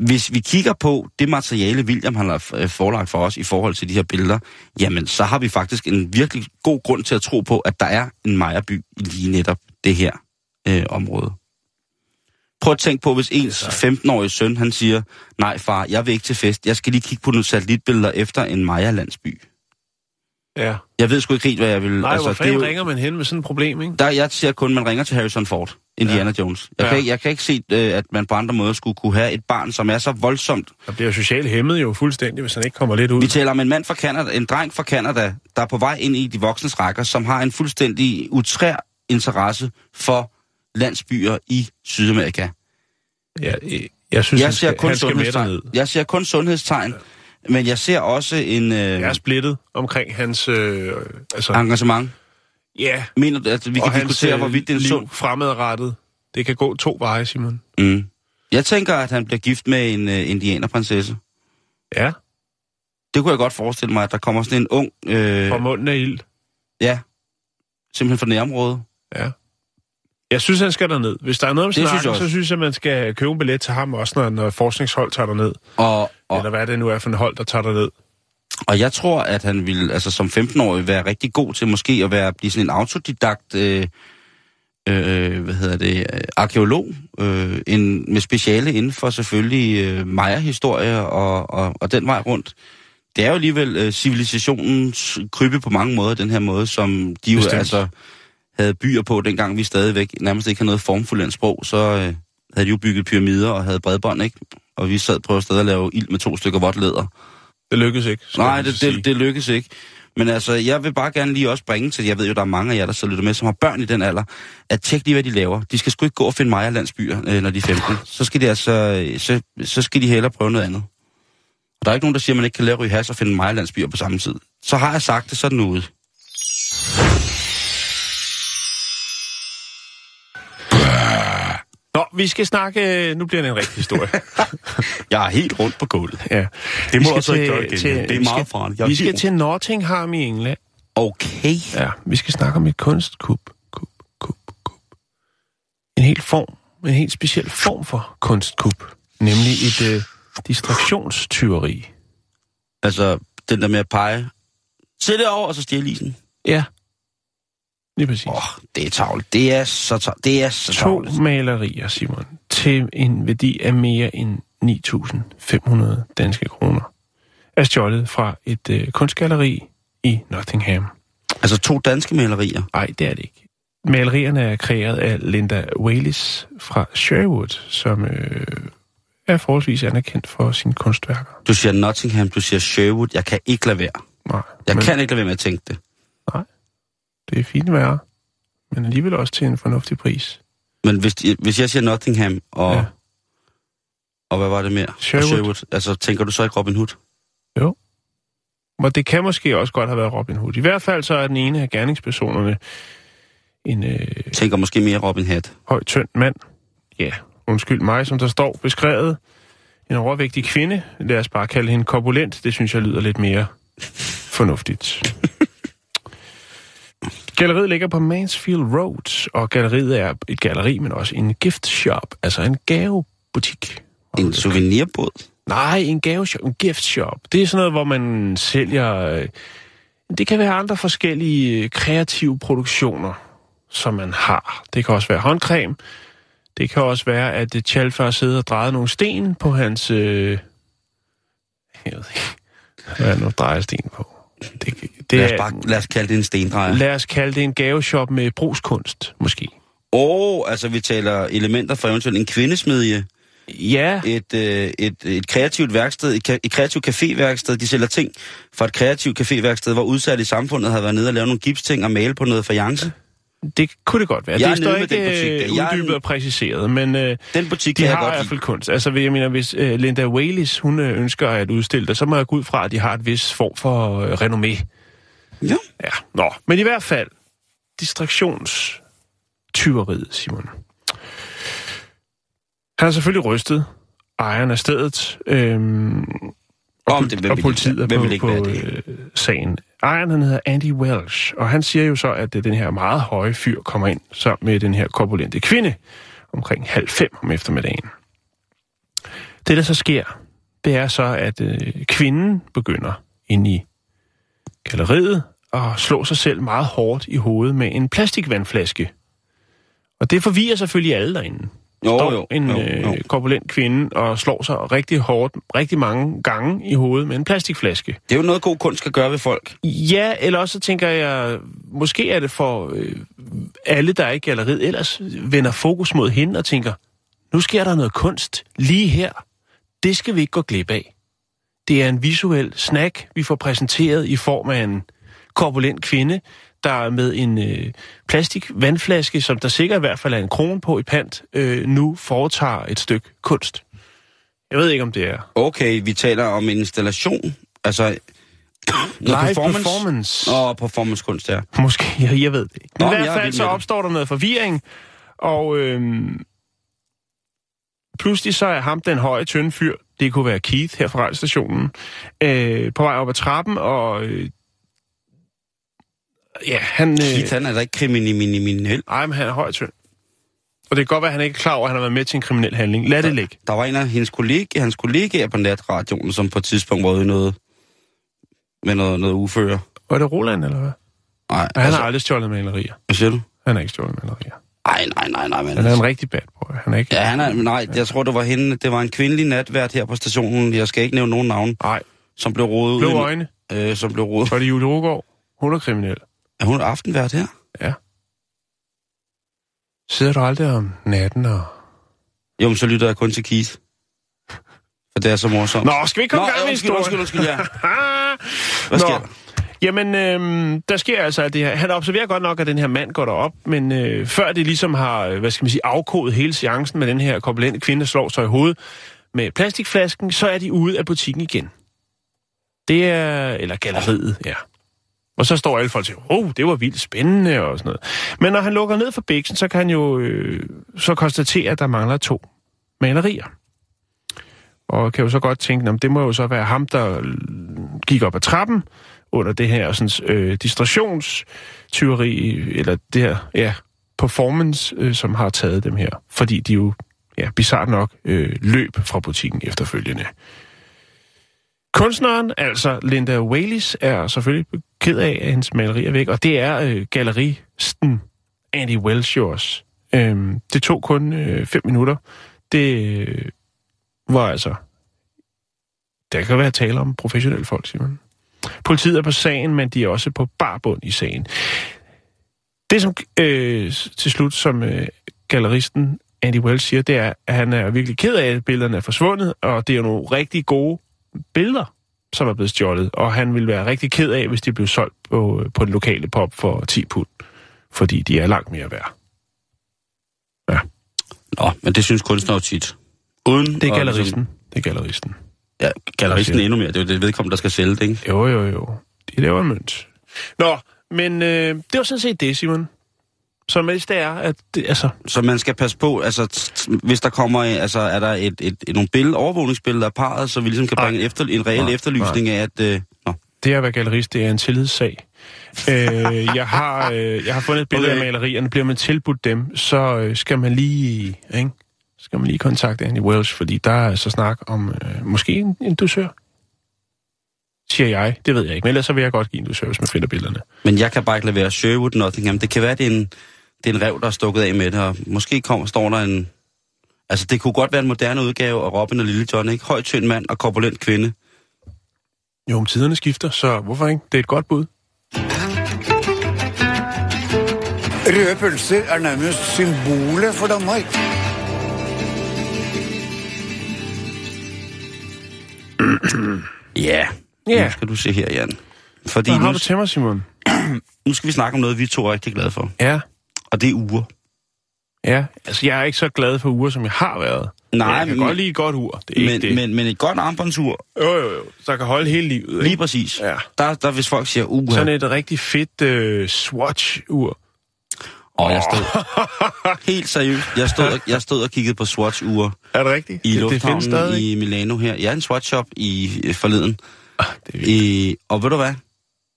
Speaker 2: hvis vi kigger på det materiale, William har øh, forelagt for os i forhold til de her billeder, jamen så har vi faktisk en virkelig god grund til at tro på, at der er en Majerby i lige netop det her øh, område. Prøv at tænke på, hvis ens 15-årige søn, han siger, nej far, jeg vil ikke til fest, jeg skal lige kigge på nogle satellitbilleder efter en Maja-landsby.
Speaker 1: Ja.
Speaker 2: Jeg ved sgu ikke helt, hvad jeg vil...
Speaker 1: Nej, altså, hvor
Speaker 2: det
Speaker 1: fanden
Speaker 2: jo-
Speaker 1: ringer man hen med sådan et problem, ikke?
Speaker 2: der, jeg siger kun, at man ringer til Harrison Ford. Indiana ja. Jones. Jeg,
Speaker 1: Ja.
Speaker 2: kan jeg kan ikke se, øh, at man på andre måder skulle kunne have et barn, som er så voldsomt.
Speaker 1: Der bliver socialt hæmmet jo fuldstændig, hvis han ikke kommer lidt ud.
Speaker 2: Vi taler om en mand fra Canada, en dreng fra Canada, der er på vej ind i de voksnes rækker, som har en fuldstændig utrær interesse for landsbyer i Sydamerika.
Speaker 1: Ja, jeg synes,
Speaker 2: Jeg
Speaker 1: han
Speaker 2: ser kun
Speaker 1: han skal
Speaker 2: sundhedstegn.
Speaker 1: derned.
Speaker 2: Jeg ser kun sundhedstegn, men jeg ser også en øh,
Speaker 1: Jeg er splittet omkring hans... Øh, altså,
Speaker 2: engagement.
Speaker 1: ja,
Speaker 2: Mener du, at vi kan
Speaker 1: hans
Speaker 2: diskutere,
Speaker 1: øh,
Speaker 2: hvorvidt det er en sund...
Speaker 1: fremadrettet. Det kan gå to veje, Simon.
Speaker 2: Mm. Jeg tænker, at han bliver gift med en øh, indianerprinsesse.
Speaker 1: Ja,
Speaker 2: Det kunne jeg godt forestille mig, at der kommer sådan en ung... Øh,
Speaker 1: fra munden af ild.
Speaker 2: ja, simpelthen fra nærområdet.
Speaker 1: Ja. Jeg synes, han skal derned. Hvis der er noget om
Speaker 2: synes
Speaker 1: snakken, så synes jeg, man skal købe en billet til ham også, når, når forskningshold tager derned.
Speaker 2: Og, og,
Speaker 1: Eller hvad det nu er for en hold, der tager derned.
Speaker 2: og jeg tror, at han vil altså som 15-årig være rigtig god til måske at være blive sådan en autodidakt... Øh, øh, hvad hedder det, øh, arkeolog, øh, en, med speciale inden for selvfølgelig øh, Maya-historie og, og, og den vej rundt. Det er jo alligevel øh, civilisationens krybbe på mange måder, den her måde, som de jo
Speaker 1: Bestemt.
Speaker 2: altså havde byer på, dengang vi stadigvæk nærmest ikke havde noget formfuldendt sprog, så øh, havde de jo bygget pyramider og havde bredbånd, ikke? Og vi sad på stedet at lave ild med to stykker vådt læder.
Speaker 1: Det lykkedes ikke.
Speaker 2: Nej, det, det, det lykkes ikke. Men altså, jeg vil bare gerne lige også bringe til, jeg ved jo, der er mange af jer, der så lytter med, som har børn i den alder, at tjek lige, hvad de laver. De skal sgu ikke gå og finde Maja landsbyer, øh, når de er 15. Så skal de altså, øh, så, så skal de hellere prøve noget andet. Og der er ikke nogen, der siger, at man ikke kan lave ryge has og finde Maja landsbyer på samme tid. Så har jeg sagt det, så er
Speaker 1: vi skal snakke... Nu bliver det en rigtig historie.
Speaker 2: Jeg er helt rundt på gulvet.
Speaker 1: ja.
Speaker 2: Det må altså ikke gøre igen.
Speaker 1: til-
Speaker 2: Det er meget farligt.
Speaker 1: Vi skal til Nottingham i England.
Speaker 2: Okay.
Speaker 1: Ja, vi skal snakke om et kunstkub. Kub, kub, kub. En helt form, en helt speciel form for kunstkub. Nemlig et øh, distraktionstyveri.
Speaker 2: Altså, den der med at pege. Se det over, og så stjæle isen.
Speaker 1: Ja, lige præcis.
Speaker 2: Åh, oh, det er tavligt. Det er så, tav- det er så
Speaker 1: to
Speaker 2: tavligt.
Speaker 1: malerier, Simon, til en værdi af mere end 9.500 danske kroner, er stjålet fra et øh, kunstgalleri i Nottingham.
Speaker 2: Altså to danske malerier.
Speaker 1: Nej, det er det ikke. Malerierne er kreeret af Linda Wales fra Sherwood, som øh, er forholdsvis anerkendt for sine kunstværker.
Speaker 2: Du siger Nottingham, du siger Sherwood. Jeg kan ikke lade være.
Speaker 1: Nej,
Speaker 2: Jeg
Speaker 1: men,
Speaker 2: kan ikke lade være med at tænke det.
Speaker 1: Det er fint værre, men alligevel også til en fornuftig pris.
Speaker 2: Men hvis, de, hvis jeg siger Nottingham, og,
Speaker 1: Ja.
Speaker 2: og hvad var det mere?
Speaker 1: Sherwood.
Speaker 2: Sherwood. Altså, tænker du så ikke Robin Hood?
Speaker 1: Og det kan måske også godt have været Robin Hood. I hvert fald så er den ene af gerningspersonerne en øh,
Speaker 2: Tænker måske mere Robin Hood.
Speaker 1: høj, tynd mand. Ja, undskyld mig, som der står beskrevet. En overvægtig kvinde. Lad os bare kalde hende korpulent. Det synes jeg lyder lidt mere fornuftigt. Galleriet ligger på Mansfield Road, og galleriet er et galleri, men også en gift shop, altså en gavebutik.
Speaker 2: En souvenirbåd.
Speaker 1: Nej, en gaveshop, en gift shop. Det er sådan noget, hvor man sælger... øh, Det kan være andre forskellige øh, kreative produktioner, som man har. Det kan også være håndcreme. Det kan også være, at øh, Chalfa har siddet og drejet nogle sten på hans... Øh... Jeg ved ikke, hvad er nu drejer sten på? Det, det
Speaker 2: Lad os, bare, lad os kalde det en stendrejer.
Speaker 1: lad os kalde det en gaveshop med brugskunst, måske.
Speaker 2: Åh, oh, altså vi taler elementer fra eventuelt en kvindesmedje,
Speaker 1: Ja,
Speaker 2: et, øh, et, et kreativt værksted, et, et kreativt caféværksted. De sælger ting fra et kreativt caféværksted, hvor udsatte i samfundet har været nede og lave nogle gipsting og male på noget fajance.
Speaker 1: Det kunne det godt være.
Speaker 2: Jeg er
Speaker 1: det står
Speaker 2: butik
Speaker 1: ikke
Speaker 2: der.
Speaker 1: øh,
Speaker 2: er
Speaker 1: uddybet
Speaker 2: en-
Speaker 1: og præciseret, men... Øh,
Speaker 2: Den butik
Speaker 1: De
Speaker 2: kan
Speaker 1: har
Speaker 2: jeg
Speaker 1: i hvert fald kunst. Altså, jeg mener, hvis uh, Linda Wales, hun ønsker at udstille det, så må jeg gå ud fra, at de har et vis form for renommé.
Speaker 2: Ja.
Speaker 1: Ja, nå. Men i hvert fald, distraktionstyveriet, Simon. Han er selvfølgelig rystet, ejeren af stedet, øhm, og,
Speaker 2: Om det-
Speaker 1: og politiet
Speaker 2: ikke-
Speaker 1: er på,
Speaker 2: ikke
Speaker 1: på
Speaker 2: det?
Speaker 1: øh, sagen. Ejeren, han hedder Andy Welsh, og han siger jo så, at øh, den her meget høje fyr kommer ind sammen med den her korpulente kvinde omkring halv fem om eftermiddagen. Det, der så sker, det er så, at øh, kvinden begynder ind i galleriet og slå sig selv meget hårdt i hovedet med en plastikvandflaske. Og det forvirrer selvfølgelig alle derinde.
Speaker 2: Jo,
Speaker 1: står
Speaker 2: jo,
Speaker 1: en
Speaker 2: jo,
Speaker 1: øh,
Speaker 2: jo.
Speaker 1: korpulent kvinde og slår sig rigtig hårdt, rigtig mange gange i hovedet med en plastikflaske.
Speaker 2: Det er jo noget, god kunst skal gøre ved folk.
Speaker 1: Ja, eller også så tænker jeg, måske er det for øh, alle, der er i galleriet, ellers vender fokus mod hende og tænker, nu sker der noget kunst lige her. Det skal vi ikke gå glip af. Det er en visuel snack, vi får præsenteret i form af en korpulent kvinde, der med en øh, plastik vandflaske, som der sikkert i hvert fald er en krone på i pant, øh, nu foretager et stykke kunst. Jeg ved ikke, om det er
Speaker 2: Okay, vi taler om en installation. Altså,
Speaker 1: live performance. performance.
Speaker 2: Og performancekunst, ja.
Speaker 1: Måske, jeg, jeg ved det ikke. Men
Speaker 2: Nå,
Speaker 1: i hvert
Speaker 2: er
Speaker 1: fald så opstår der noget forvirring, og øhm, pludselig så er ham den høje, tynde fyr, det kunne være Keith her fra radiostationen, øh, på vej op ad trappen, og øh, ja, han, øh,
Speaker 2: Keith, han er da ikke kriminel.
Speaker 1: ej, men han er høj og tynd. Og det kan godt være, at han ikke er klar over, at han har været med til en kriminel handling. Lad det ligge.
Speaker 2: Der var en af hendes kollega, hans kollegaer på natradioen, som på et tidspunkt var ude noget, med noget, noget uføre.
Speaker 1: Var det Roland, eller hvad?
Speaker 2: Nej,
Speaker 1: Nej, han
Speaker 2: altså,
Speaker 1: har aldrig stjålet malerier.
Speaker 2: hvad siger du?
Speaker 1: Han har ikke stjålet malerier.
Speaker 2: Ej, nej, nej, nej, men...
Speaker 1: Han er en rigtig bad boy. Han er ikke...
Speaker 2: Ja, han er, nej, jeg tror, det var hende. Det var en kvindelig natvært her på stationen. Jeg skal ikke nævne nogen navn,
Speaker 1: Nej,
Speaker 2: som blev rodet
Speaker 1: blå
Speaker 2: ud.
Speaker 1: øjne.
Speaker 2: Øh, som blev rodet.
Speaker 1: Var det Julie Rugård? Hun er kriminel.
Speaker 2: Er hun aftenvært her?
Speaker 1: Ja. Sidder du aldrig om natten og...
Speaker 2: Jo, men så lytter jeg kun til Keith. For det er så morsomt.
Speaker 1: Nå, skal vi ikke komme
Speaker 2: Nå,
Speaker 1: i gang med historien?
Speaker 2: undskyld, undskyld, ja. Hvad
Speaker 1: Nå.
Speaker 2: sker der?
Speaker 1: Jamen, øhm, der sker altså alt det her. Han observerer godt nok, at den her mand går derop, men øh, før det ligesom har, øh, hvad skal man sige, afkodet hele seancen med den her korpulente kvinde, der slår sig i hovedet med plastikflasken, så er de ude af butikken igen. Det er, eller galleriet, ja. Og så står alle folk og siger, oh, det var vildt spændende og sådan noget. Men når han lukker ned for bæksen, så kan han jo øh, så konstatere, at der mangler to malerier. Og kan jo så godt tænke, om det må jo så være ham, der øh, gik op ad trappen under det her sådan, øh, distrationstyveri, eller det her, ja, performance, øh, som har taget dem her. Fordi de jo, ja, bizart nok, øh, løb fra butikken efterfølgende. Kunstneren, altså Linda Wales, er selvfølgelig ked af, at hendes maleri er væk, og det er øh, galleristen Andy Welsh jo også. Øhm, det tog kun øh, fem minutter. Det øh, var altså... Der kan være tale om professionelle folk, Simon. Politiet er på sagen, men de er også på barbund i sagen. Det som øh, til slut, som øh, galleristen Andy Wells siger, det er, at han er virkelig ked af, at billederne er forsvundet, og det er jo nogle rigtig gode billeder, som er blevet stjålet, og han ville være rigtig ked af, hvis de blev solgt på, på den lokale pop for 10 pund, fordi de er langt mere værd.
Speaker 2: Nå, men det synes kunstnere tit. Uden
Speaker 1: Det er galleristen.
Speaker 2: Ligesom,
Speaker 1: Det er galleristen.
Speaker 2: ja, galleristen endnu mere. Det er jo det vedkommende, der skal sælge det, ikke?
Speaker 1: Jo, jo, jo. De laver mønt. Nå, men øh, det var sådan set det, Simon. Så mest det er, at det, altså,
Speaker 2: Så man skal passe på, altså, hvis der kommer, altså, er der et, et, et, nogle billeder, overvågningsbilleder af parret, så vi ligesom kan
Speaker 1: Nej.
Speaker 2: bringe en, efter, en reel
Speaker 1: Nej.
Speaker 2: efterlysning af, at... Øh, nå.
Speaker 1: det at være gallerist, det er en tillidssag. øh, jeg, har, øh, jeg har fundet et billede
Speaker 2: Okay.
Speaker 1: af malerierne. Bliver man tilbudt dem, så øh, skal man lige, ikke? skal man lige kontakte Annie Welsh, fordi der er så snak om øh, måske en, en dusør. Siger jeg. Det ved jeg ikke. Men ellers så vil jeg godt give en dusør, hvis man finder billederne.
Speaker 2: Men jeg kan bare ikke lade være Sherwood Nottingham. Det kan være, det er en, det er en rev, der er stukket af med det, og måske kommer, står der en... Altså, det kunne godt være en moderne udgave af Robin og Lille John, ikke? Høj, tynd mand og korpulent kvinde.
Speaker 1: Jo, om tiderne skifter, så hvorfor ikke? Det er et godt bud.
Speaker 3: Røde pølser er nærmest symbolet for Danmark.
Speaker 2: Ja,
Speaker 1: Ja.
Speaker 2: nu skal du se her, Jan. Fordi
Speaker 1: Hvad har
Speaker 2: nu,
Speaker 1: du til mig, Simon?
Speaker 2: nu skal vi snakke om noget, vi to er rigtig glade for.
Speaker 1: Ja,
Speaker 2: Og det er uger.
Speaker 1: ja. Altså, jeg er ikke så glad for uger, som jeg har været.
Speaker 2: Nej,
Speaker 1: jeg kan
Speaker 2: men-
Speaker 1: godt lide et godt ur. Det er
Speaker 2: Men,
Speaker 1: ikke det.
Speaker 2: men, men et godt armbåndsur,
Speaker 1: Jo, jo, jo. Så kan holde hele livet.
Speaker 2: lige
Speaker 1: Ikke?
Speaker 2: præcis.
Speaker 1: Ja.
Speaker 2: Der, der hvis folk siger, uha,
Speaker 1: Sådan et rigtig fedt øh, Swatch-ur.
Speaker 2: og jeg stod, helt seriøst, jeg stod, og- jeg stod og kiggede på Swatch-ure
Speaker 1: Er det rigtigt?
Speaker 2: i
Speaker 1: det, det findes
Speaker 2: lufthavnen
Speaker 1: stadig.
Speaker 2: i Milano her. Jeg er en Swatch-shop i øh, forleden.
Speaker 1: Ah, det er vildt.
Speaker 2: I, og ved du hvad?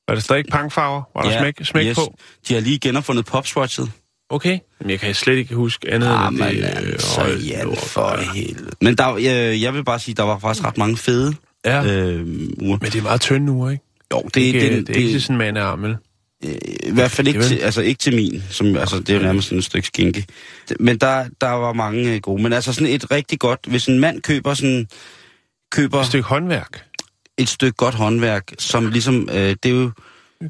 Speaker 1: Var det stadig punkfarver? Var der smæk, smæk
Speaker 2: yes,
Speaker 1: på?
Speaker 2: De har lige genopfundet popswatchet.
Speaker 1: Okay. Men jeg kan slet ikke huske andet
Speaker 2: Ah,
Speaker 1: end at det...
Speaker 2: altså,
Speaker 1: hold
Speaker 2: Jan, for
Speaker 1: ja.
Speaker 2: helvede. Men der, jeg, jeg vil bare sige, der var faktisk ret mange fede
Speaker 1: Ja,
Speaker 2: øh, uger.
Speaker 1: men det er meget tynde uger, ikke?
Speaker 2: Jo, det,
Speaker 1: Det,
Speaker 2: det,
Speaker 1: det,
Speaker 2: det,
Speaker 1: er ikke sådan en mandearmel.
Speaker 2: Øh, I hvert fald ikke til, altså ikke til min, som, altså det er jo nærmest sådan et stykke skinke. Men der, der var mange øh, gode. Men altså sådan et rigtig godt, hvis en mand køber sådan, køber
Speaker 1: Et stykke håndværk.
Speaker 2: et stykke godt håndværk, som ligesom, øh, det er jo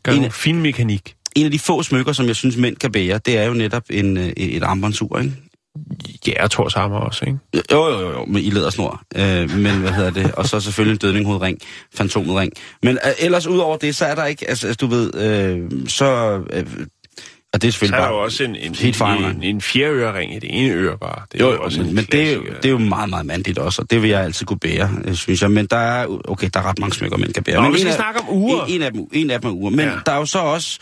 Speaker 1: Gør
Speaker 2: En-
Speaker 1: fin mekanik.
Speaker 2: En af de få smykker, som jeg synes mænd kan bære, det er jo netop en, øh, et armbåndsur, ikke?
Speaker 1: Ja, og Thors Hammer også, ikke?
Speaker 2: Jo, jo, jo, jo, med i lædersnor. Øh, men hvad hedder det? Og så selvfølgelig en dødninghovedring, fantomedring. Men øh, ellers ud over det, så er der ikke, altså, altså du ved, øh, så... Øh, og det er
Speaker 1: Så
Speaker 2: selvfølgelig
Speaker 1: er der
Speaker 2: bare...
Speaker 1: jo også en, en,
Speaker 2: helt
Speaker 1: en, en, en fjerdeørering i det ene øre bare. Det er
Speaker 2: Jo, jo,
Speaker 1: også
Speaker 2: men,
Speaker 1: en
Speaker 2: men det, er jo, det er jo meget, meget mandligt også, og det vil jeg altid kunne bære, øh, synes jeg. Men der er, okay, der er ret mange smykker, mænd kan bære.
Speaker 1: Nå,
Speaker 2: men
Speaker 1: vi skal snakke om uger.
Speaker 2: En, en, af dem, en af dem er uger. Men
Speaker 1: ja.
Speaker 2: der er jo så også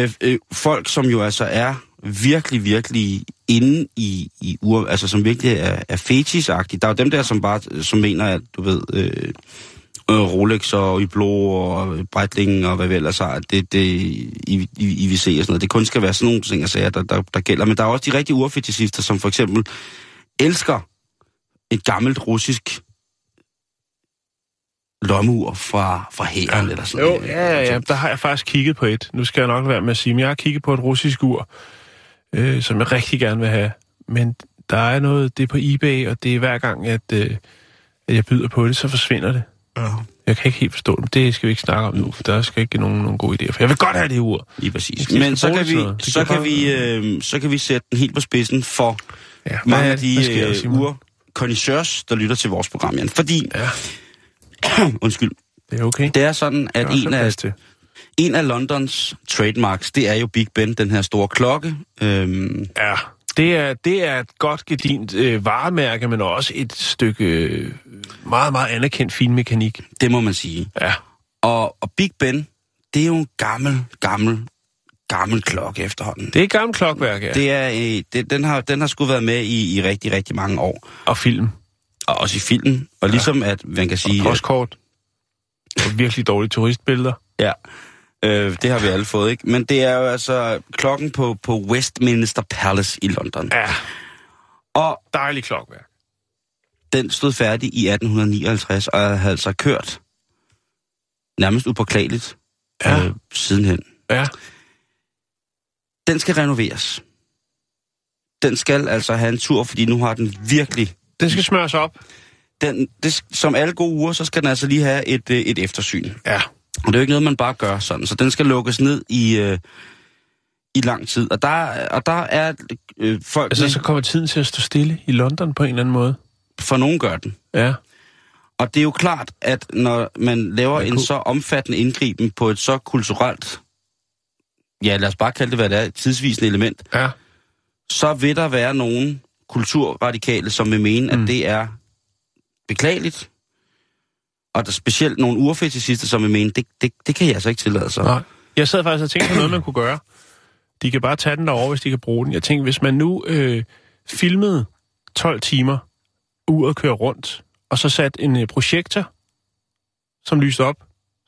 Speaker 2: øh, øh, folk, som jo altså er virkelig, virkelig inde i, i ur, altså som virkelig er, er fetisagtige. Der er jo dem der, som bare som mener, at du ved, øh, øh Rolex og Hublot og Breitling og hvad vi ellers har, det, det i, i, i og sådan noget, det kun skal være sådan nogle ting, jeg sagde, der, der, der gælder. Men der er også de rigtige urfetisister, som for eksempel elsker et gammelt russisk lommeur fra, fra hæren ja. eller sådan
Speaker 1: Jo,
Speaker 2: noget.
Speaker 1: ja, ja, ja, der har jeg faktisk kigget på et. Nu skal jeg nok være med at sige, men jeg har kigget på et russisk ur, øh, som jeg rigtig gerne vil have. Men der er noget, det er på eBay, og det er hver gang, at, øh, at jeg byder på det, så forsvinder det.
Speaker 2: Ja.
Speaker 1: Jeg kan ikke helt forstå det, det skal vi ikke snakke om nu, for der skal ikke nogen, nogen gode idéer. For jeg vil godt have det ur.
Speaker 2: Lige præcis. Men så kan vi, så
Speaker 1: kan bare-
Speaker 2: vi, øh, så kan vi sætte den helt på spidsen for
Speaker 1: Ja,
Speaker 2: mange af de øh, connoisseurs, der lytter til vores program, Jan. Fordi,
Speaker 1: Ja,
Speaker 2: undskyld,
Speaker 1: det er okay.
Speaker 2: det er sådan, at
Speaker 1: er
Speaker 2: en af,
Speaker 1: til.
Speaker 2: en af Londons trademarks, det er jo Big Ben, den her store klokke. Øhm,
Speaker 1: Ja, det er, det er et godt gedint øh, varemærke, men også et stykke øh, meget, meget anerkendt finmekanik.
Speaker 2: det må man sige.
Speaker 1: Ja,
Speaker 2: Og, og Big Ben, det er jo en gammel, gammel, gammel klokke efterhånden.
Speaker 1: det er et gammelt klokværk, ja.
Speaker 2: Det er, øh, det, den, har, den har sgu været med i, i rigtig, rigtig mange år.
Speaker 1: Og film.
Speaker 2: Og også i filmen. Og ligesom at, man kan sige...
Speaker 1: Og postkort. Og virkelig dårlige turistbilleder.
Speaker 2: Ja, øh, det har vi alle fået, ikke? Men det er jo altså klokken på, på Westminster Palace i London.
Speaker 1: Ja,
Speaker 2: Og
Speaker 1: dejlig klokværk.
Speaker 2: den stod færdig i 1859, og havde altså kørt nærmest upåklageligt
Speaker 1: Ja.
Speaker 2: øh, sidenhen.
Speaker 1: Ja,
Speaker 2: Den skal renoveres. Den skal altså have en tur, fordi nu har den virkelig...
Speaker 1: den skal smøres op.
Speaker 2: Den, det, som alle gode uger, så skal den altså lige have et, øh, et eftersyn.
Speaker 1: Ja,
Speaker 2: Og det er jo ikke noget, man bare gør sådan. Så den skal lukkes ned i, øh, i lang tid. Og der, og der er øh, folk...
Speaker 1: altså så kommer tiden til at stå stille i London på en eller anden måde.
Speaker 2: For nogen gør den.
Speaker 1: Ja,
Speaker 2: Og det er jo klart, at når man laver
Speaker 1: Hvad
Speaker 2: en
Speaker 1: kunne-
Speaker 2: så omfattende indgriben på et så kulturelt, ja lad os bare kalde det, hvad det er, et tidsvisende element,
Speaker 1: ja.
Speaker 2: så vil der være nogle kulturradikale, som vil mene,
Speaker 1: Mm.
Speaker 2: at det er beklageligt. Og der er specielt nogle urfetishister, som vil mene, det, det, det kan jeg altså ikke tillade sig.
Speaker 1: Nej. Jeg sad faktisk og tænkte på noget, man kunne gøre. De kan bare tage den derovre, hvis de kan bruge den. Jeg tænkte, hvis man nu øh, filmede 12 timer, uret kører rundt, og så satte en øh, projektor, som lyste op,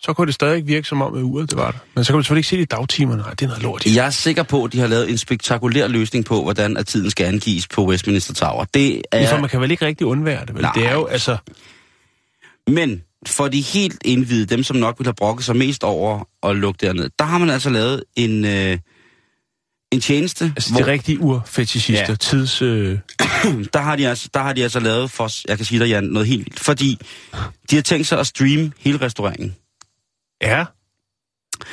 Speaker 1: så kunne det stadig ikke virke som om, at uret det var der. Men så kan du selvfølgelig ikke se det i dagtimerne. Nej, det er noget lort.
Speaker 2: Jeg er sikker på, at de har lavet en spektakulær løsning på, hvordan at tiden skal angives på Westminster Tower. Det
Speaker 1: Ja. For
Speaker 2: er,
Speaker 1: man kan vel ikke rigtig undvære det, vel?
Speaker 2: Nej.
Speaker 1: Det er jo, altså...
Speaker 2: men for de helt indvidede, dem som nok vil have brokket sig mest over at lukke derned, der har man altså lavet en, øh, en tjeneste,
Speaker 1: Altså, de rigtige urfetishister,
Speaker 2: ja.
Speaker 1: tids... Øh,
Speaker 2: der har, de altså, der har de altså lavet for, jeg kan sige dig, Jan, noget helt vildt. Fordi de har tænkt sig at streame hele restaureringen.
Speaker 1: Ja.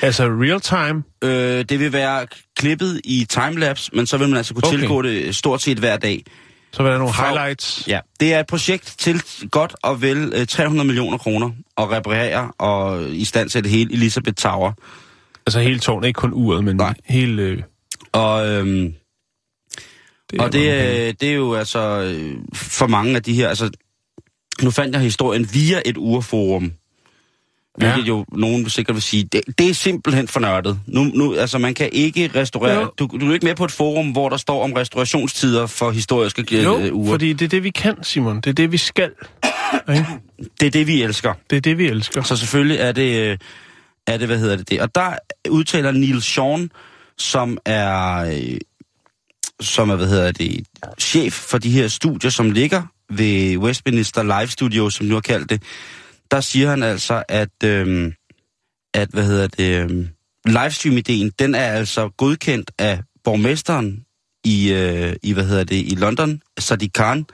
Speaker 1: Altså, real time.
Speaker 2: Øh, det vil være klippet i timelapse, men så vil man altså kunne okay. Tilgå det stort set hver dag.
Speaker 1: Så var der nogle highlights.
Speaker 2: Ja, det er et projekt til godt og vel øh, 300 millioner kroner at reparere og i stand det hele Elizabeth Tower.
Speaker 1: Altså, hele tårnet, ikke kun uret, men
Speaker 2: Nej.
Speaker 1: hele... Øh,
Speaker 2: Og, øhm,
Speaker 1: det er
Speaker 2: og det, øh, det er jo altså øh, for mange af de her, altså nu fandt jeg historien via et urforum.
Speaker 1: Ja.
Speaker 2: Hvilket jo nogen sikkert vil sige, det, det er simpelthen for nørdet. Nu, nu, altså man kan ikke restaurere,
Speaker 1: Jo.
Speaker 2: du, du er ikke med på et forum, hvor der står om restaurationstider for historiske øh,
Speaker 1: Jo,
Speaker 2: uger.
Speaker 1: fordi det er det, vi kan, Simon. Det er det, vi skal.
Speaker 2: Det er det, vi elsker.
Speaker 1: Det er det, vi elsker.
Speaker 2: Så selvfølgelig er det, øh, er det hvad hedder det, det. Og der udtaler Neil Sean, som er, øh, som er, hvad hedder det, chef for de her studier, som ligger ved Westminster Live Studio, som nu har kaldt det. Der siger han altså, at, øh, at hvad hedder det, øh, livestream-ideen, den er altså godkendt af borgmesteren i, øh, i hvad hedder det, i London, Sadiq Khan.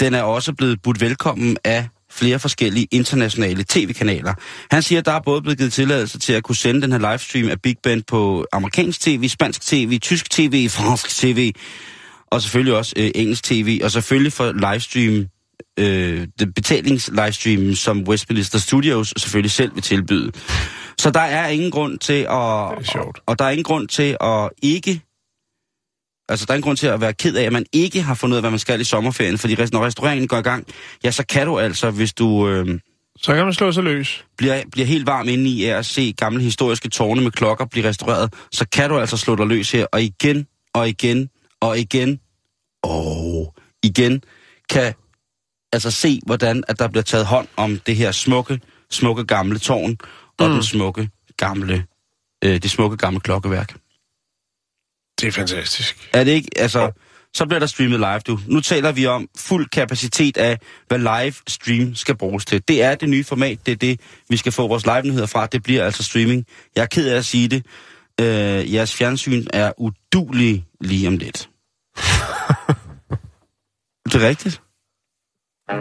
Speaker 2: Den er også blevet budt velkommen af flere forskellige internationale tv-kanaler. Han siger, at der er både blevet givet tilladelse til at kunne sende den her livestream af Big Ben på amerikansk tv, spansk tv, tysk tv, fransk tv, og selvfølgelig også øh, engelsk tv, og selvfølgelig for livestream, øh, det betalings-livestream, som Westminster Studios selvfølgelig selv vil tilbyde. Så der er ingen grund til at... Og, og der er ingen grund til at ikke... Altså, der er ingen grund til at være ked af, at man ikke har fundet ud af, hvad man skal i sommerferien. Fordi når restaureringen går i gang, ja, så kan du altså, hvis du øh,
Speaker 1: Så kan man slå sig løs.
Speaker 2: bliver, bliver helt varm inde i at se gamle historiske tårne med klokker blive restaureret, så kan du altså slå dig løs her. Og igen, og igen, og igen, og igen, kan altså se, hvordan at der bliver taget hånd om det her smukke, smukke gamle tårn, og mm. den smukke gamle, øh, det smukke gamle klokkeværk.
Speaker 1: Det er fantastisk.
Speaker 2: Er det ikke, altså, så bliver der streamet live, du. Nu taler vi om fuld kapacitet af, hvad live stream skal bruges til. Det er det nye format, det er det, vi skal få vores live-nyheder fra. Det bliver altså streaming. Jeg er ked af at sige det. Øh, jeres fjernsyn er udulig lige om lidt. det er rigtigt. Mm-hmm.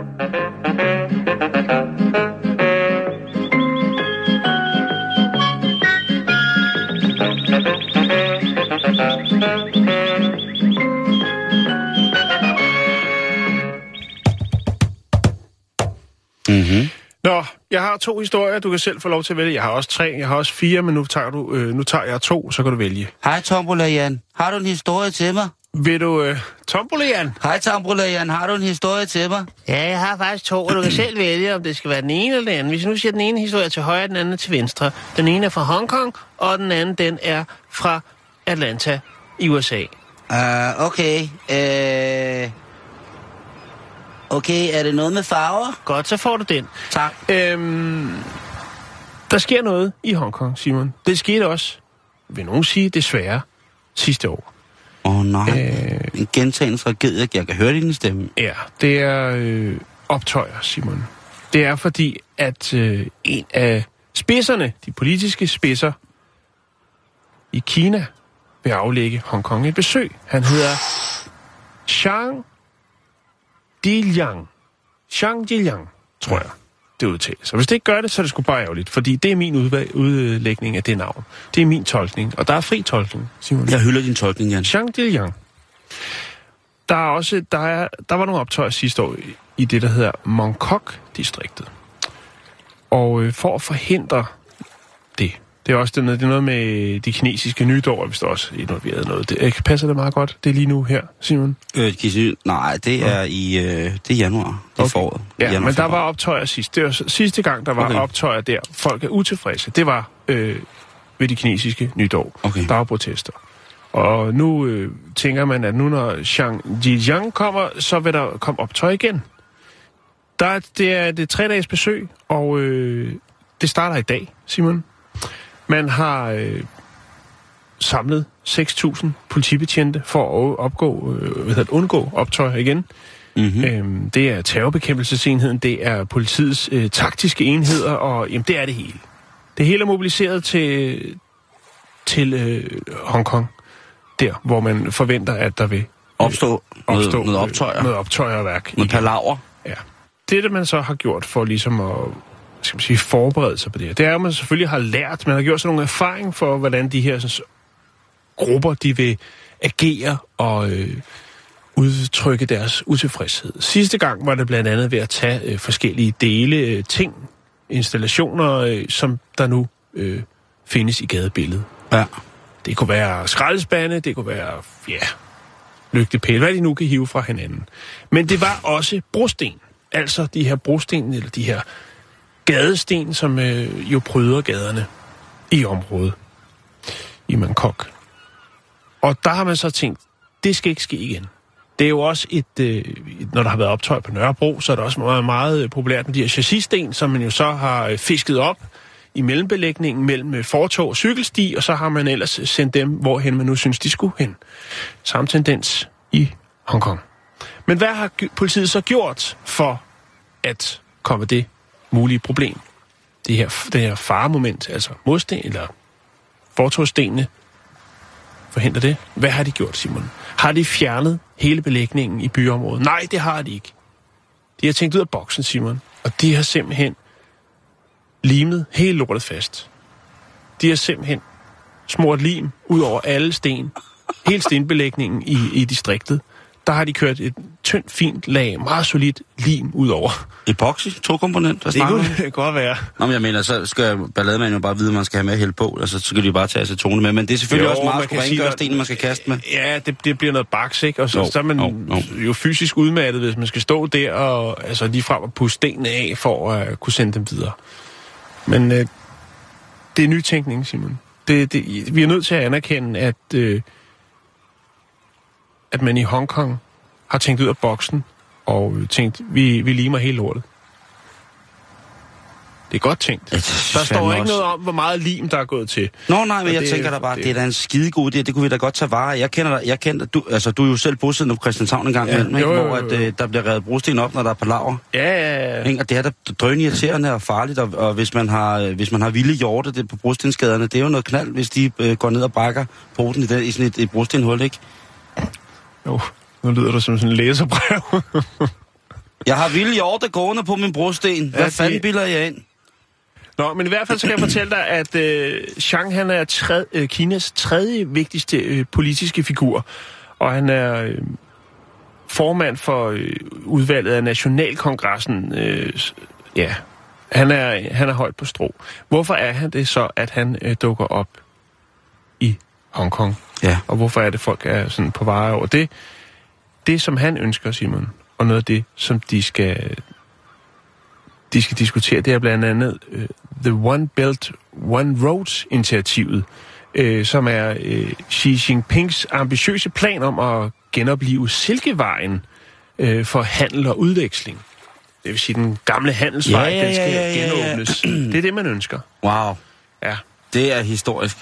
Speaker 1: Nå, jeg har to historier, du kan selv få lov til at vælge. Jeg har også tre, jeg har også fire, men nu tager, du, øh, nu tager jeg to, så kan du vælge.
Speaker 2: Hej Tombola Jan, har du en historie til mig?
Speaker 1: Vil du... Øh, Tombolian?
Speaker 2: Hej Tombola Jan, har du en historie til mig?
Speaker 4: Ja, jeg har faktisk to, og du kan selv vælge, om det skal være den ene eller den anden. Hvis nu siger den ene historie til højre, den anden er til venstre. Den ene er fra Hongkong, og den anden, den er fra Atlanta i USA.
Speaker 2: Uh, okay. Uh, okay, er det noget med farver?
Speaker 4: Godt, så får du den.
Speaker 2: Tak.
Speaker 1: Øhm, der sker noget i Hongkong, Simon. Det skete også, vil nogen sige, desværre, sidste år.
Speaker 2: Åh oh, nej, øh... en gentagende tragedie. Jeg kan høre din stemme.
Speaker 1: Ja, det er øh, optøjer, Simon. Det er fordi, at øh, en af spidserne, de politiske spidser i Kina, vil aflægge Hongkong et besøg. Han hedder Zhang Diliang. Zhang Diliang, tror jeg, det udtales. Og hvis det ikke gør det, så er det sgu bare ærgerligt, fordi det er min udlægning af det navn. Det er min tolkning, og der er fri tolkning, Simon.
Speaker 2: Jeg hylder din tolkning, Jan.
Speaker 1: Zhang Diliang. Der er også, der, er, der var nogle optøjer sidste år i, i det, der hedder Mongkok-distriktet. Og øh, for at forhindre det, det er også det, det er noget med de kinesiske nytår, hvis der også er involveret noget. Det, øh, passer det meget godt? Det er lige nu her, Simon?
Speaker 2: Øh, nej, det er i øh, det er januar. Det er
Speaker 1: Okay.
Speaker 2: foråret.
Speaker 1: Ja,
Speaker 2: januar,
Speaker 1: men der var optøjer sidst. Det var sidste gang, der var
Speaker 2: Okay.
Speaker 1: optøjer der. Folk er utilfredse. Det var øh, ved de kinesiske nytår.
Speaker 2: Okay.
Speaker 1: Der var protester. Og nu øh, tænker man, at nu når Zhang Jijiang kommer, så vil der komme optøj igen. Der, er- det er det tre dages besøg, og øh, det starter i dag, Simon. Man har øh, samlet 6.000 politibetjente for at opgå, øh, hvad hedder undgå optøj igen.
Speaker 2: Mhm.
Speaker 1: Øhm, det er terrorbekæmpelsesenheden, det er politiets øh, taktiske enheder, og jamen, det er det hele. Det hele er mobiliseret til, til øh, Hongkong, der hvor man forventer, at der vil
Speaker 2: Opstå, noget,
Speaker 1: opstå
Speaker 2: noget optøjer.
Speaker 1: Øh, noget optøjerværk.
Speaker 2: Noget palaver.
Speaker 1: Ja. Det, det man så har gjort for ligesom at skal man sige, forberede sig på det her, det er, at man selvfølgelig har lært, man har gjort sig nogle erfaring for, hvordan de her sådan, grupper, de vil agere og øh, udtrykke deres utilfredshed. Sidste gang var det blandt andet ved at tage øh, forskellige dele, øh, ting, installationer, øh, som der nu øh, findes i gadebilledet.
Speaker 2: Ja.
Speaker 1: Det kunne være skraldespande, det kunne være, ja, lygtepæle, hvad de nu kan hive fra hinanden. Men det var også brosten. Altså de her brosten, eller de her gadesten, som øh, jo pryder gaderne i området i Bangkok. Og der har man så tænkt, det skal ikke ske igen. Det er jo også et, øh, når der har været optøj på Nørrebro, så er det også meget, meget øh, populært med de her chassissten, som man jo så har øh, fisket op i mellembelægningen mellem øh, fortog og cykelsti, og så har man ellers sendt dem, hvorhen man nu synes, de skulle hen. Samme tendens i Hongkong. Men hvad har politiet så gjort for at komme det mulige problem? Det her, det her faremoment, altså modsten eller fortorstenene forhindrer det. Hvad har de gjort, Simon? Har de fjernet hele belægningen i byområdet? Nej, det har de ikke. De har tænkt ud af boksen, Simon. Og de har simpelthen limet hele lortet fast. De har simpelthen smurt lim ud over alle sten. Hele stenbelægningen i, i distriktet. Der har de kørt et tyndt, fint lag, meget solidt lim ud over.
Speaker 2: Epoxy, to komponent, hvad
Speaker 1: Det kunne
Speaker 2: du?
Speaker 1: godt være.
Speaker 2: Nå, men jeg mener, så skal ballademanden jo bare vide, at man skal have med hælde på. Altså, så kan de bare tage acetone med. Men det er selvfølgelig
Speaker 1: Jo,
Speaker 2: også
Speaker 1: man
Speaker 2: meget at
Speaker 1: sige,
Speaker 2: rengøre
Speaker 1: at-
Speaker 2: stenen, man skal kaste med.
Speaker 1: Ja, det, det bliver noget baks, ikke? Og så,
Speaker 2: Jo,
Speaker 1: så er man
Speaker 2: jo,
Speaker 1: jo, jo fysisk udmattet, hvis man skal stå der og altså, lige frem og puste stenene af, for at uh, kunne sende dem videre. Men uh, det er nytænkning, Simon. Det, det, vi er nødt til at anerkende, at, uh, at man i Hongkong har tænkt ud af boksen, og øh, tænkt, vi, vi limer hele lortet. Det er godt tænkt.
Speaker 2: Jeg
Speaker 1: Der står ikke
Speaker 2: også-
Speaker 1: noget om, hvor meget lim, der er gået til.
Speaker 2: Nå, nej, men
Speaker 1: Og
Speaker 2: jeg
Speaker 1: det-
Speaker 2: tænker da bare,
Speaker 1: det-
Speaker 2: det, er da en skidegod idé, det kunne vi da godt tage vare af. Jeg kender dig, jeg kender, du, altså, du er jo selv bosiddende på Christianshavn en gang
Speaker 1: Ja, jo, jo,
Speaker 2: hvor at, øh, der bliver revet brosten op, når der er palaver.
Speaker 1: Ja, ja, ja.
Speaker 2: Ikke? Og det er da drøn irriterende og farligt, og, og hvis, man har, øh, hvis man har vilde hjorte det på brostensskaderne, det er jo noget knald, hvis de øh, går ned og brækker poten i, den, i sådan et, et brostenhul, ikke?
Speaker 1: Jo, nu lyder du som sådan en læserbrev.
Speaker 2: Jeg har vilde hjorte gående på min brosten. Hvad
Speaker 1: Ja,
Speaker 2: ja,
Speaker 1: de-
Speaker 2: fanden bilder jeg ind?
Speaker 1: Nå, men i hvert fald så kan jeg fortælle dig, at øh, Chang han er tred, øh, Kinas tredje vigtigste øh, politiske figur. Og han er øh, formand for øh, udvalget af Nationalkongressen. Øh, ja, han er, han er højt på strå. Hvorfor er han det så, at han øh, dukker op i Hongkong?
Speaker 2: Ja.
Speaker 1: Og hvorfor er det, folk er sådan på vej over det? Det, som han ønsker, Simon, og noget af det, som de skal, de skal diskutere, det er blandt andet uh, The One Belt, One Road-initiativet, uh, som er uh, Xi Jinpings ambitiøse plan om at genopleve Silkevejen uh, for handel og udveksling. Det vil sige, den gamle handelsvej,
Speaker 2: Ja, ja,
Speaker 1: den skal
Speaker 2: ja, ja, ja.
Speaker 1: genåbnes. Det er det, man ønsker.
Speaker 2: Wow,
Speaker 1: Ja.
Speaker 2: det er historisk.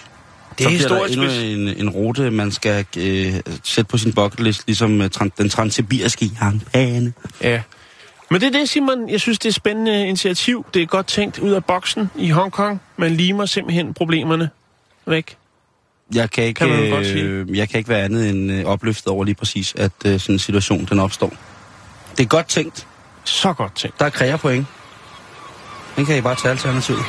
Speaker 1: Det er
Speaker 2: så
Speaker 1: historisk,
Speaker 2: der endnu en, en rute, man skal øh, sætte på sin bucket list, ligesom øh, tran, den transsibiriske jernbane.
Speaker 1: Ja. Men det er det, Simon. Jeg synes, det er et spændende initiativ. Det er godt tænkt ud af boksen i Hongkong. Man limer simpelthen problemerne væk.
Speaker 2: Jeg kan ikke,
Speaker 1: Kan
Speaker 2: øh, jeg kan ikke være andet end øh, opløftet over lige præcis, at øh, sådan en situation den opstår. Det er godt tænkt.
Speaker 1: Så godt tænkt.
Speaker 2: Der er kræver point. Den kan I bare tage alternativet.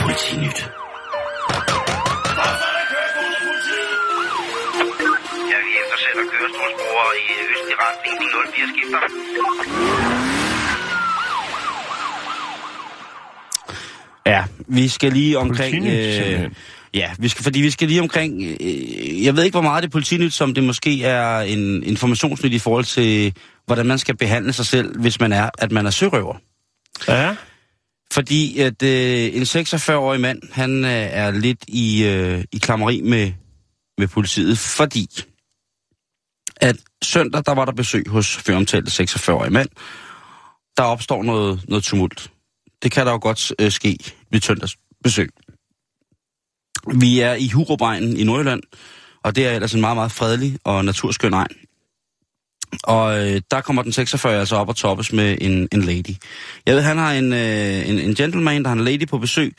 Speaker 2: Politinyt.
Speaker 5: Ja, vi eftersætter kørestolsbrugere i østlig retning. De 04 skifter.
Speaker 2: Ja, vi skal lige omkring...
Speaker 1: Simpelthen.
Speaker 2: ja, vi skal, fordi vi skal lige omkring... Øh, jeg ved ikke, hvor meget det er politinyt, som det måske er en informationsnyt i forhold til, hvordan man skal behandle sig selv, hvis man er, at man er sørøver.
Speaker 1: Ja.
Speaker 2: Fordi at øh, en 46-årig mand, han øh, er lidt i, øh, i klammeri med, med politiet, fordi at søndag, der var der besøg hos føromtalte 46-årige mand. Der opstår noget, noget tumult. Det kan der jo godt øh, ske ved søndags besøg. Vi er i Hurupegnen i Nordjylland, og det er ellers en meget, meget fredelig og naturskøn egn. Og øh, der kommer den 46 altså op og toppes med en, en lady. Jeg ved, han har en, øh, en, en gentleman, der har en lady på besøg,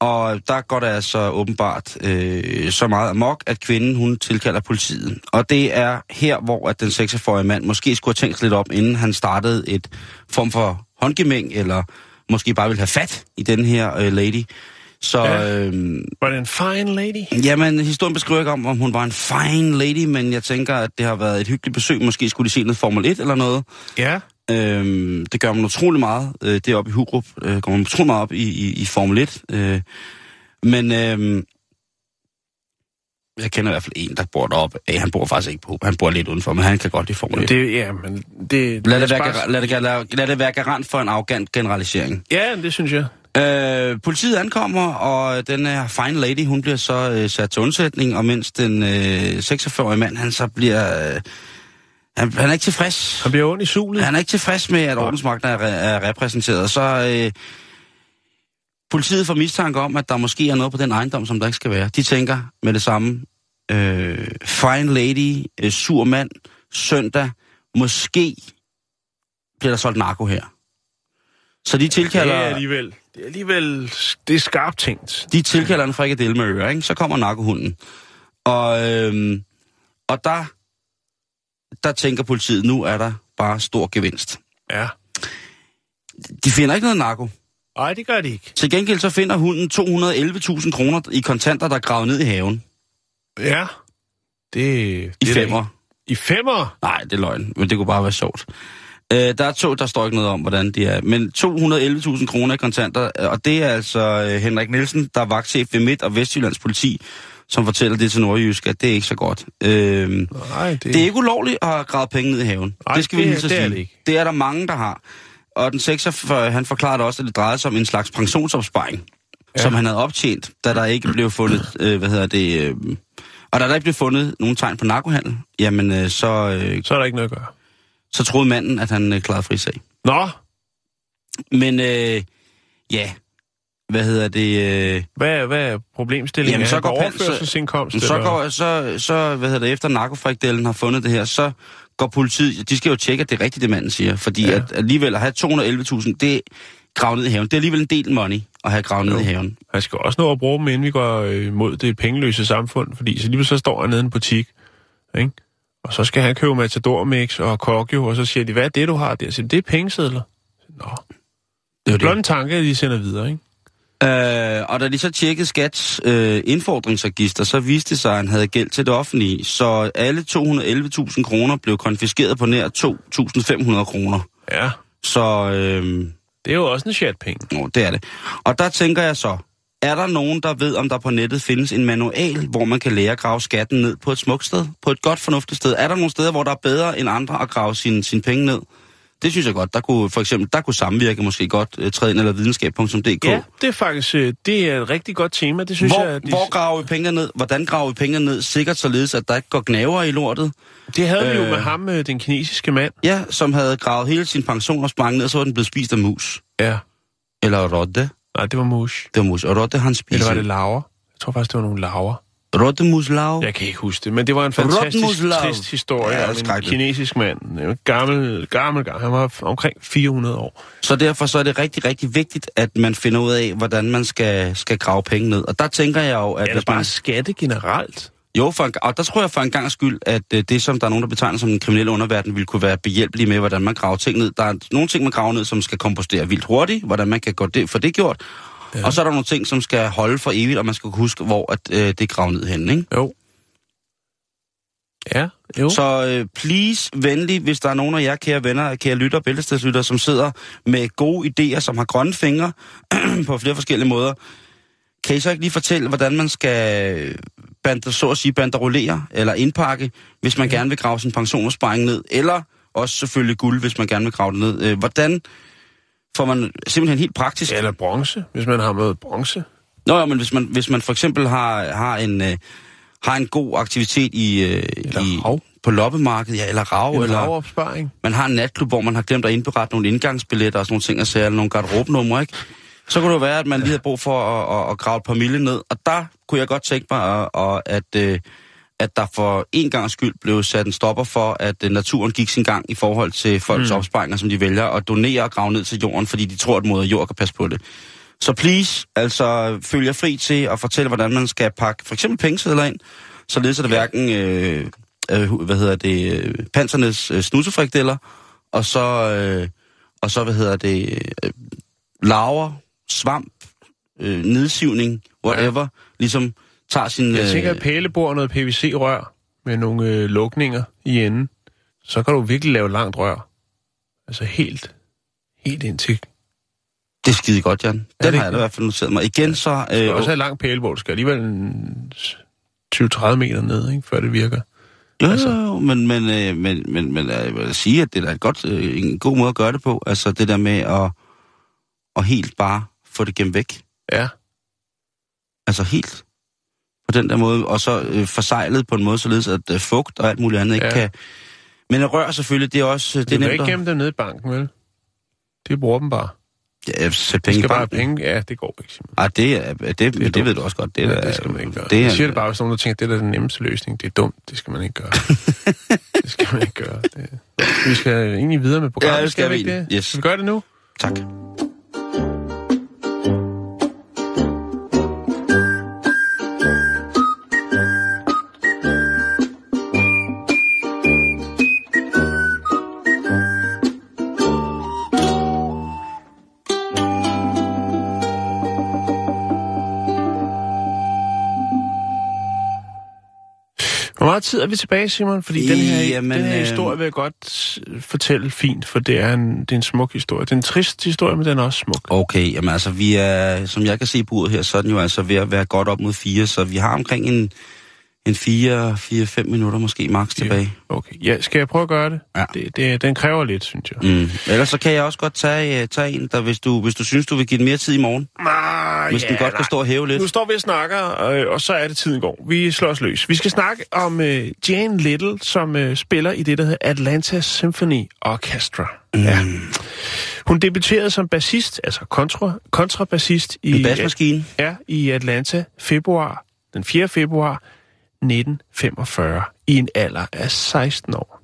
Speaker 2: og der går det altså åbenbart øh, så meget amok, at kvinden hun tilkalder politiet. Og det er her, hvor at den 46-årige mand måske skulle have tænkt lidt op, inden han startede et form for håndgemæng, eller måske bare ville have fat i den her øh, lady. Så
Speaker 1: Ja.
Speaker 2: øh,
Speaker 1: Var det en fine lady?
Speaker 2: Jamen, historien beskriver ikke om, om hun var en fine lady, men jeg tænker, at det har været et hyggeligt besøg. Måske skulle de se noget Formel 1 eller noget.
Speaker 1: Ja.
Speaker 2: Øhm, det gør man utrolig meget. Øh, det er oppe i Hurup. Øh, går man utrolig meget op i, i, i Formel 1. Øh, men øh, jeg kender i hvert fald en, der bor deroppe. Øh, han bor faktisk ikke på. Han bor lidt udenfor, men han kan godt lide Formel 1.
Speaker 1: Det, ja, men det...
Speaker 2: Lad det, være,
Speaker 1: bare-
Speaker 2: lad, det, lad, lad det være garant for en arrogant generalisering.
Speaker 1: Ja, det synes jeg.
Speaker 2: Øh, politiet ankommer, og den her fine lady, hun bliver så øh, sat til undsætning, og mens den øh, 46-årige mand, han så bliver... Øh, han, han er ikke tilfreds.
Speaker 1: Han bliver ondt i sulet.
Speaker 2: Han er ikke tilfreds med, at ordensmagten er, er repræsenteret. Så, øh, Politiet får mistanke om, at der måske er noget på den ejendom, som der ikke skal være. De tænker med det samme, øh, fine lady, øh, sur mand, søndag, måske bliver der solgt narko her. Så de tilkalder,
Speaker 1: er alligevel, det er alligevel, det er skarpt tænkt.
Speaker 2: de tilkalder en frikadelle med ører, ikke? Så kommer narkohunden. Og, øhm, og der, der tænker politiet, nu er der bare stor gevinst.
Speaker 1: Ja.
Speaker 2: De finder ikke noget narko.
Speaker 1: Nej, det gør de ikke.
Speaker 2: Til gengæld så finder hunden 211.000 kroner i kontanter, der er gravet ned i haven.
Speaker 1: Ja. Det,
Speaker 2: I
Speaker 1: det er
Speaker 2: femmer.
Speaker 1: I femmer?
Speaker 2: Nej, det er løgn, men det kunne bare være sjovt. Øh, der er to, der står ikke noget om, hvordan de er. Men 211.000 kroner i kontanter, øh, og det er altså øh, Henrik Nielsen, der er vagtchef ved Midt- og Vestjyllands politi, som fortæller det til Nordjysk, at det er ikke så godt. Øh,
Speaker 1: Nej, det,
Speaker 2: det er ikke ulovligt at have gravet penge ned i haven.
Speaker 1: Nej,
Speaker 2: det skal vi
Speaker 1: det-
Speaker 2: lige så
Speaker 1: det er
Speaker 2: sige.
Speaker 1: det ikke.
Speaker 2: det er der mange, der har. Og den 46, han forklarede også, at det drejede sig om en slags pensionsopsparing, ja. som han havde optjent, da der ikke blev fundet, øh, hvad hedder det, øh, og da der ikke blev fundet nogen tegn på narkohandel, jamen øh, så, øh,
Speaker 1: Så er der ikke noget at gøre.
Speaker 2: Så troede manden, at han øh, klarede frisag.
Speaker 1: Nå,
Speaker 2: Men øh, ja, hvad hedder det, øh,
Speaker 1: hvad, hvad er problemstillingen?
Speaker 2: Jamen, så går
Speaker 1: overførselsindkomst?
Speaker 2: så,
Speaker 1: eller?
Speaker 2: går, så, så hvad hedder det, efter narkofrikdelen har fundet det her, så går politiet, de skal jo tjekke, at det er rigtigt, det manden siger, fordi
Speaker 1: Ja.
Speaker 2: at alligevel at have 211.000, det gravet ned i haven. Det er alligevel en del money at have gravet ned i haven.
Speaker 1: Han skal også nå at bruge dem, inden vi går øh, mod det pengeløse samfund, fordi så lige så står han nede i en butik, ikke? Og så skal han købe Matador Mix og Kokjo, og så siger de, hvad er det, du har der? Så det er pengesedler. Nå,
Speaker 2: Det er
Speaker 1: blot en tanke, de sender videre, ikke?
Speaker 2: Øh, og da de så tjekkede Skats øh, indfordringsregister, så viste det sig, at han havde gæld til det offentlige. Så alle 211.000 kroner blev konfiskeret på nær 2.500 kroner.
Speaker 1: Ja,
Speaker 2: Så øh,
Speaker 1: det er jo også en chat penge.
Speaker 2: Nå, det er det. Og der tænker jeg så, er der nogen, der ved, om der på nettet findes en manual, hvor man kan lære at grave skatten ned på et smukt sted? På et godt, fornuftigt sted? Er der nogle steder, hvor der er bedre end andre at grave sine, sine penge ned? Det synes jeg godt. Der kunne for eksempel, der kunne samvirke måske godt uh, træde ind, eller videnskab.dk.
Speaker 1: Ja, det er faktisk øh, det er et rigtig godt tema. Det synes
Speaker 2: Hvor,
Speaker 1: jeg, de,
Speaker 2: hvor graver vi pengene ned? Hvordan graver vi pengene ned? Sikkert således, at der ikke går gnaver i lortet.
Speaker 1: det havde vi jo
Speaker 2: øh,
Speaker 1: med ham, øh, den kinesiske mand.
Speaker 2: Ja, som havde gravet hele sin pensionsbank ned, og så var den blevet spist af mus.
Speaker 1: Ja.
Speaker 2: Eller rotte.
Speaker 1: Nej, det var mus.
Speaker 2: Det var mus. Og rotte, han spiser.
Speaker 1: Eller var det laver? Jeg tror faktisk, det var nogle laver.
Speaker 2: Rottemuslav.
Speaker 1: Jeg kan ikke huske det, men det var en fantastisk trist historie
Speaker 2: Ja,
Speaker 1: om en kinesisk mand. En gammel, gammel, gammel. Han var omkring 400 år.
Speaker 2: Så derfor så er det rigtig, rigtig vigtigt, at man finder ud af, hvordan man skal, skal grave penge ned. Og der tænker jeg jo, at
Speaker 1: Eller bare
Speaker 2: man...
Speaker 1: skatte generelt.
Speaker 2: Jo, for en, og der tror jeg for en gang skyld, at øh, det, som der er nogen, der betegner som en kriminel underverden, vil kunne være behjælpelig med, hvordan man graver ting ned. Der er nogle ting, man graver ned, som skal kompostere vildt hurtigt, hvordan man kan gå det, for det gjort. Ja. Og så er der nogle ting, som skal holde for evigt, og man skal kunne huske, hvor at, øh, det er gravet ned henne, ikke?
Speaker 1: Jo. Ja, jo.
Speaker 2: Så øh, please, venlig, hvis der er nogen af jer, kære venner, kære lytter, bæltestedslytter, som sidder med gode idéer, som har grønne fingre på flere forskellige måder, kan I så ikke lige fortælle, hvordan man skal bande, så at sige, banderolere eller indpakke, hvis man gerne vil grave sin pensionsopsparing ned, eller også selvfølgelig guld, hvis man gerne vil grave det ned. Øh, hvordan får man simpelthen helt praktisk...
Speaker 1: Eller bronze, hvis man har noget bronze.
Speaker 2: Nå, ja, men hvis man, hvis man for eksempel har, har, en, øh, har en god aktivitet i, øh,
Speaker 1: Eller
Speaker 2: i
Speaker 1: rav.
Speaker 2: på loppemarkedet, ja, eller rav,
Speaker 1: En
Speaker 2: eller
Speaker 1: ravopsparing.
Speaker 2: man har en natklub, hvor man har glemt at indberette nogle indgangsbilletter og sådan nogle ting, og eller nogle garderobenumre, ikke? Så kunne det jo være, at man lige havde brug for at, at, at grave et par mille ned. Og der kunne jeg godt tænke mig, at, at, at, øh, at der for en gang skyld blev sat en stopper for, at øh, naturen gik sin gang i forhold til folks mm. opsparinger, som de vælger at donere og grave ned til jorden, fordi de tror, at moder jord kan passe på det. Så please, altså følg jer fri til at fortælle, hvordan man skal pakke for eksempel pengesedler ind, således at det hverken, øh, øh, hvad hedder det, øh, pansernes øh, snusefrikdeller, og så, øh, og så, hvad hedder det, øh, laver, svamp, øh, nedsivning, whatever, ja. ligesom tager sin...
Speaker 1: Jeg tænker,
Speaker 2: øh,
Speaker 1: at pælebord og noget PVC-rør med nogle øh, lukninger i enden. Så kan du virkelig lave langt rør. Altså helt, helt ind til...
Speaker 2: det er skide godt, Jan. Den
Speaker 1: det
Speaker 2: har jeg i hvert fald noteret mig. Igen så...
Speaker 1: Du skal
Speaker 2: Øh,
Speaker 1: også have langt pælebord. Du skal alligevel en 20-30 meter ned, ikke, før det virker.
Speaker 2: Jo,
Speaker 1: Altså.
Speaker 2: altså. jo, men, men, øh, men, men, men jeg vil sige, at det er et godt, øh, en god måde at gøre det på. Altså det der med at, at helt bare få det gemt væk.
Speaker 1: Ja.
Speaker 2: Altså helt på den der måde. Og så øh, forsejlet på en måde, således at øh, fugt og alt muligt andet ikke
Speaker 1: Ja.
Speaker 2: kan... Men rør selvfølgelig, det er også... øh,
Speaker 1: Det
Speaker 2: Det
Speaker 1: du
Speaker 2: er nemt
Speaker 1: ikke
Speaker 2: at...
Speaker 1: gemme dem nede i banken, vel? De bruger dem bare.
Speaker 2: Ja, sæt penge i
Speaker 1: skal bare have
Speaker 2: banken.
Speaker 1: penge. Ja, det går ikke, Simon.
Speaker 2: Ah, det, er, det, det, det, det ved du også godt. Det,
Speaker 1: Ja,
Speaker 2: er,
Speaker 1: det skal man ikke gøre.
Speaker 2: Det
Speaker 1: Det
Speaker 2: er,
Speaker 1: jeg siger det bare, hvis nogen der tænker, at det er da den nemmeste løsning. Det er dumt. Det skal man ikke gøre. det skal man ikke gøre. Det... Vi skal egentlig videre med programmet.
Speaker 2: Ja, det skal vi
Speaker 1: ikke det?
Speaker 2: Yes.
Speaker 1: Skal vi gøre det nu?
Speaker 2: Tak.
Speaker 1: Meget tid er vi tilbage, Simon? Fordi den her,
Speaker 2: Jamen,
Speaker 1: den her
Speaker 2: øh,
Speaker 1: historie vil jeg godt øh, fortælle fint, for det er, en, det er en smuk historie. Det er en trist historie, men den er også smuk.
Speaker 2: Okay, jamen altså, vi er, som jeg kan se på uret her, så er den jo altså ved at være godt op mod fire, så vi har omkring en, en fire, fire, fem minutter måske max tilbage.
Speaker 1: Okay, ja, skal jeg prøve at gøre det?
Speaker 2: Ja.
Speaker 1: det, det den kræver lidt, synes jeg.
Speaker 2: Mm. Ellers så kan jeg også godt tage, uh, tage en, der, hvis du, hvis du synes, du vil give den mere tid i morgen.
Speaker 1: Ah,
Speaker 2: Hvis den godt kan stå og hæve lidt.
Speaker 1: Nu står vi og snakker, øh, og så er det tiden går. Vi slår os løs. Vi skal snakke om øh, Jane Little, som øh, spiller i det, der hedder Atlanta Symphony Orchestra. Mm. Ja. Hun debuterede som bassist, altså kontra, kontrabassist i,
Speaker 2: basmaskine.
Speaker 1: ja, i Atlanta februar, den 4. februar 1945 i en alder af 16 år.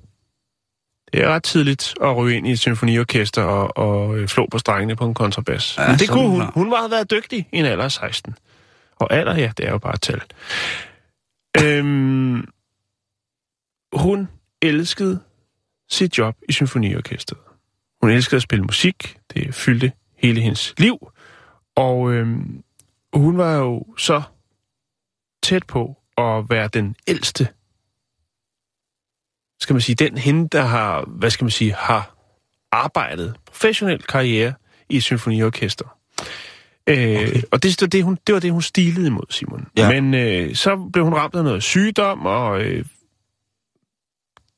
Speaker 1: Det er ret tidligt at ryge ind i et symfoniorkester og, og øh, slå på strengene på en kontrabas.
Speaker 2: Ja,
Speaker 1: Men det kunne hun. Hun var været dygtig i en alder af 16. Og alder, ja, det er jo bare et tal. øhm, hun elskede sit job i symfoniorkestret. Hun elskede at spille musik. Det fyldte hele hendes liv. Og øhm, hun var jo så tæt på at være den ældste, skal man sige, den hende, der har, hvad skal man sige, har arbejdet professionel karriere i et symfoniorkester. Okay. Øh, og det, det, hun, det var det, hun stilede imod, Simon.
Speaker 2: Ja.
Speaker 1: Men øh, så blev hun ramt af noget sygdom, og øh,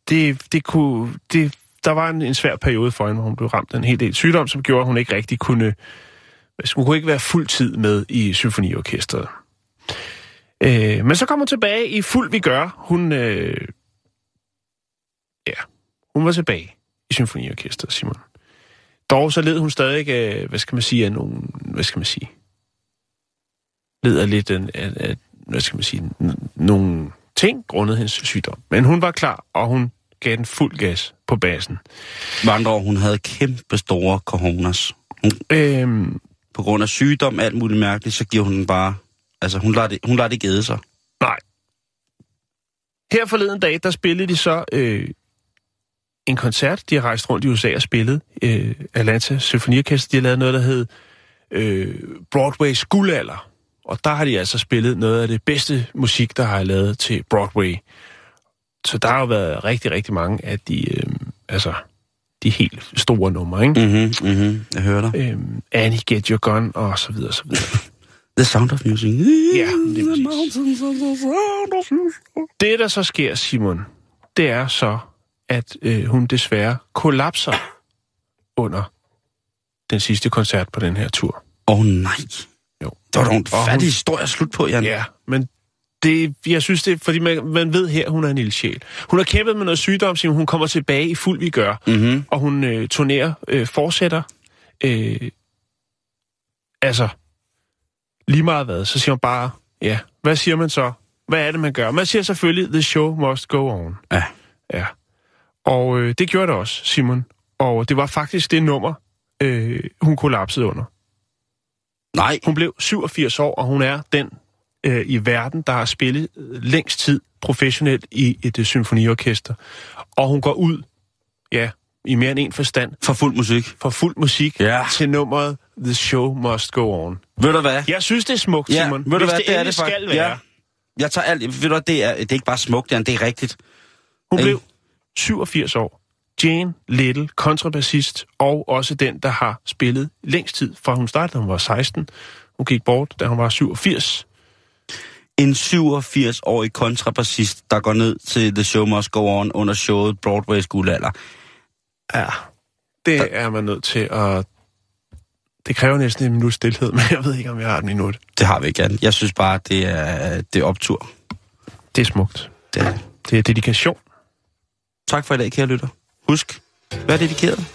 Speaker 1: det, det kunne, det, der var en, en svær periode for hende, hvor hun blev ramt af en hel del sygdom, som gjorde, at hun ikke rigtig kunne, hun kunne ikke være fuld tid med i symfoniorkestret. Øh, men så kom hun tilbage i fuld vi gør. Hun, øh, ja, hun var tilbage i symfoniorkestret, Simon. Dog så led hun stadig af, hvad skal man sige, af nogle, hvad skal man sige, led af lidt af, af, af hvad skal man sige, nogle ting grundet hendes sygdom. Men hun var klar, og hun gav den fuld gas på basen.
Speaker 2: Med andre ord, hun havde kæmpe store coronas. Hun,
Speaker 1: Øhm,
Speaker 2: på grund af sygdom, alt muligt mærkeligt, så giver hun den bare... Altså, hun lader det, hun lader det gæde sig.
Speaker 1: Nej. Her forleden dag, der spillede de så øh, en koncert. De har rejst rundt i USA og spillet. Øh, Atlanta Symfoniorkester, de har lavet noget, der hed øh, Broadways guldalder. Og der har de altså spillet noget af det bedste musik, der har lavet til Broadway. Så der har jo været rigtig, rigtig mange af de, øh, altså, de helt store numre, ikke?
Speaker 2: Mhm, mhm, jeg hører dig.
Speaker 1: Øhm, Annie, Get Your Gun, og så videre, og så videre.
Speaker 2: The Sound of Music.
Speaker 1: Ja, lige præcis. Det, der så sker, Simon, det er så, at øh, hun desværre kollapser under den sidste koncert på den her tur.
Speaker 2: Åh oh, nej.
Speaker 1: Jo.
Speaker 2: Det var da en
Speaker 1: Og hun-
Speaker 2: fattig historie at slutte på, Jan.
Speaker 1: Ja, men det, jeg synes det, er, fordi man, man ved her, hun er en ildsjæl. Hun har kæmpet med noget sygdom, Simon. Hun kommer tilbage i fuld vi gør,
Speaker 2: Mm-hmm.
Speaker 1: og hun øh, turnerer, øh, fortsætter. Øh, altså, lige meget hvad, så siger hun bare, ja, hvad siger man så? Hvad er det, man gør? Man siger selvfølgelig, the show must go on.
Speaker 2: Ja.
Speaker 1: Ja. Og øh, det gjorde det også, Simon. Og det var faktisk det nummer, øh, hun kollapsede under.
Speaker 2: Nej.
Speaker 1: Hun blev 87 år, og hun er den øh, i verden, der har spillet øh, længst tid professionelt i et øh, symfoniorkester. Og hun går ud, ja, i mere end en forstand,
Speaker 2: For fuld musik.
Speaker 1: for fuld musik
Speaker 2: Ja.
Speaker 1: til nummeret The Show Must Go On.
Speaker 2: Ved du hvad?
Speaker 1: Jeg synes, det er smukt,
Speaker 2: Ja,
Speaker 1: Simon.
Speaker 2: ved du
Speaker 1: Hvis
Speaker 2: hvad,
Speaker 1: det,
Speaker 2: det er det faktisk.
Speaker 1: skal være.
Speaker 2: Ja. Jeg tager alt. Ved du hvad, det er, det er ikke bare smukt, Jan. Det er rigtigt.
Speaker 1: Hun
Speaker 2: Ikke?
Speaker 1: blev 87 år. Jane Little, kontrabassist, og også den, der har spillet længst tid, fra hun startede, da hun var 16. Hun gik bort, da hun var 87.
Speaker 2: En 87-årig kontrabassist, der går ned til The Show Must Go On under showet Broadway's guldalder.
Speaker 1: Ja, det er man nødt til at... Det kræver næsten en minut stillhed, men jeg ved ikke, om jeg har et minut.
Speaker 2: Det har vi ikke, Jan. Jeg synes bare, det er, det er optur.
Speaker 1: Det er smukt.
Speaker 2: Det er.
Speaker 1: Det er dedikation.
Speaker 2: Tak for i dag, kære lytter. Husk, vær dedikeret.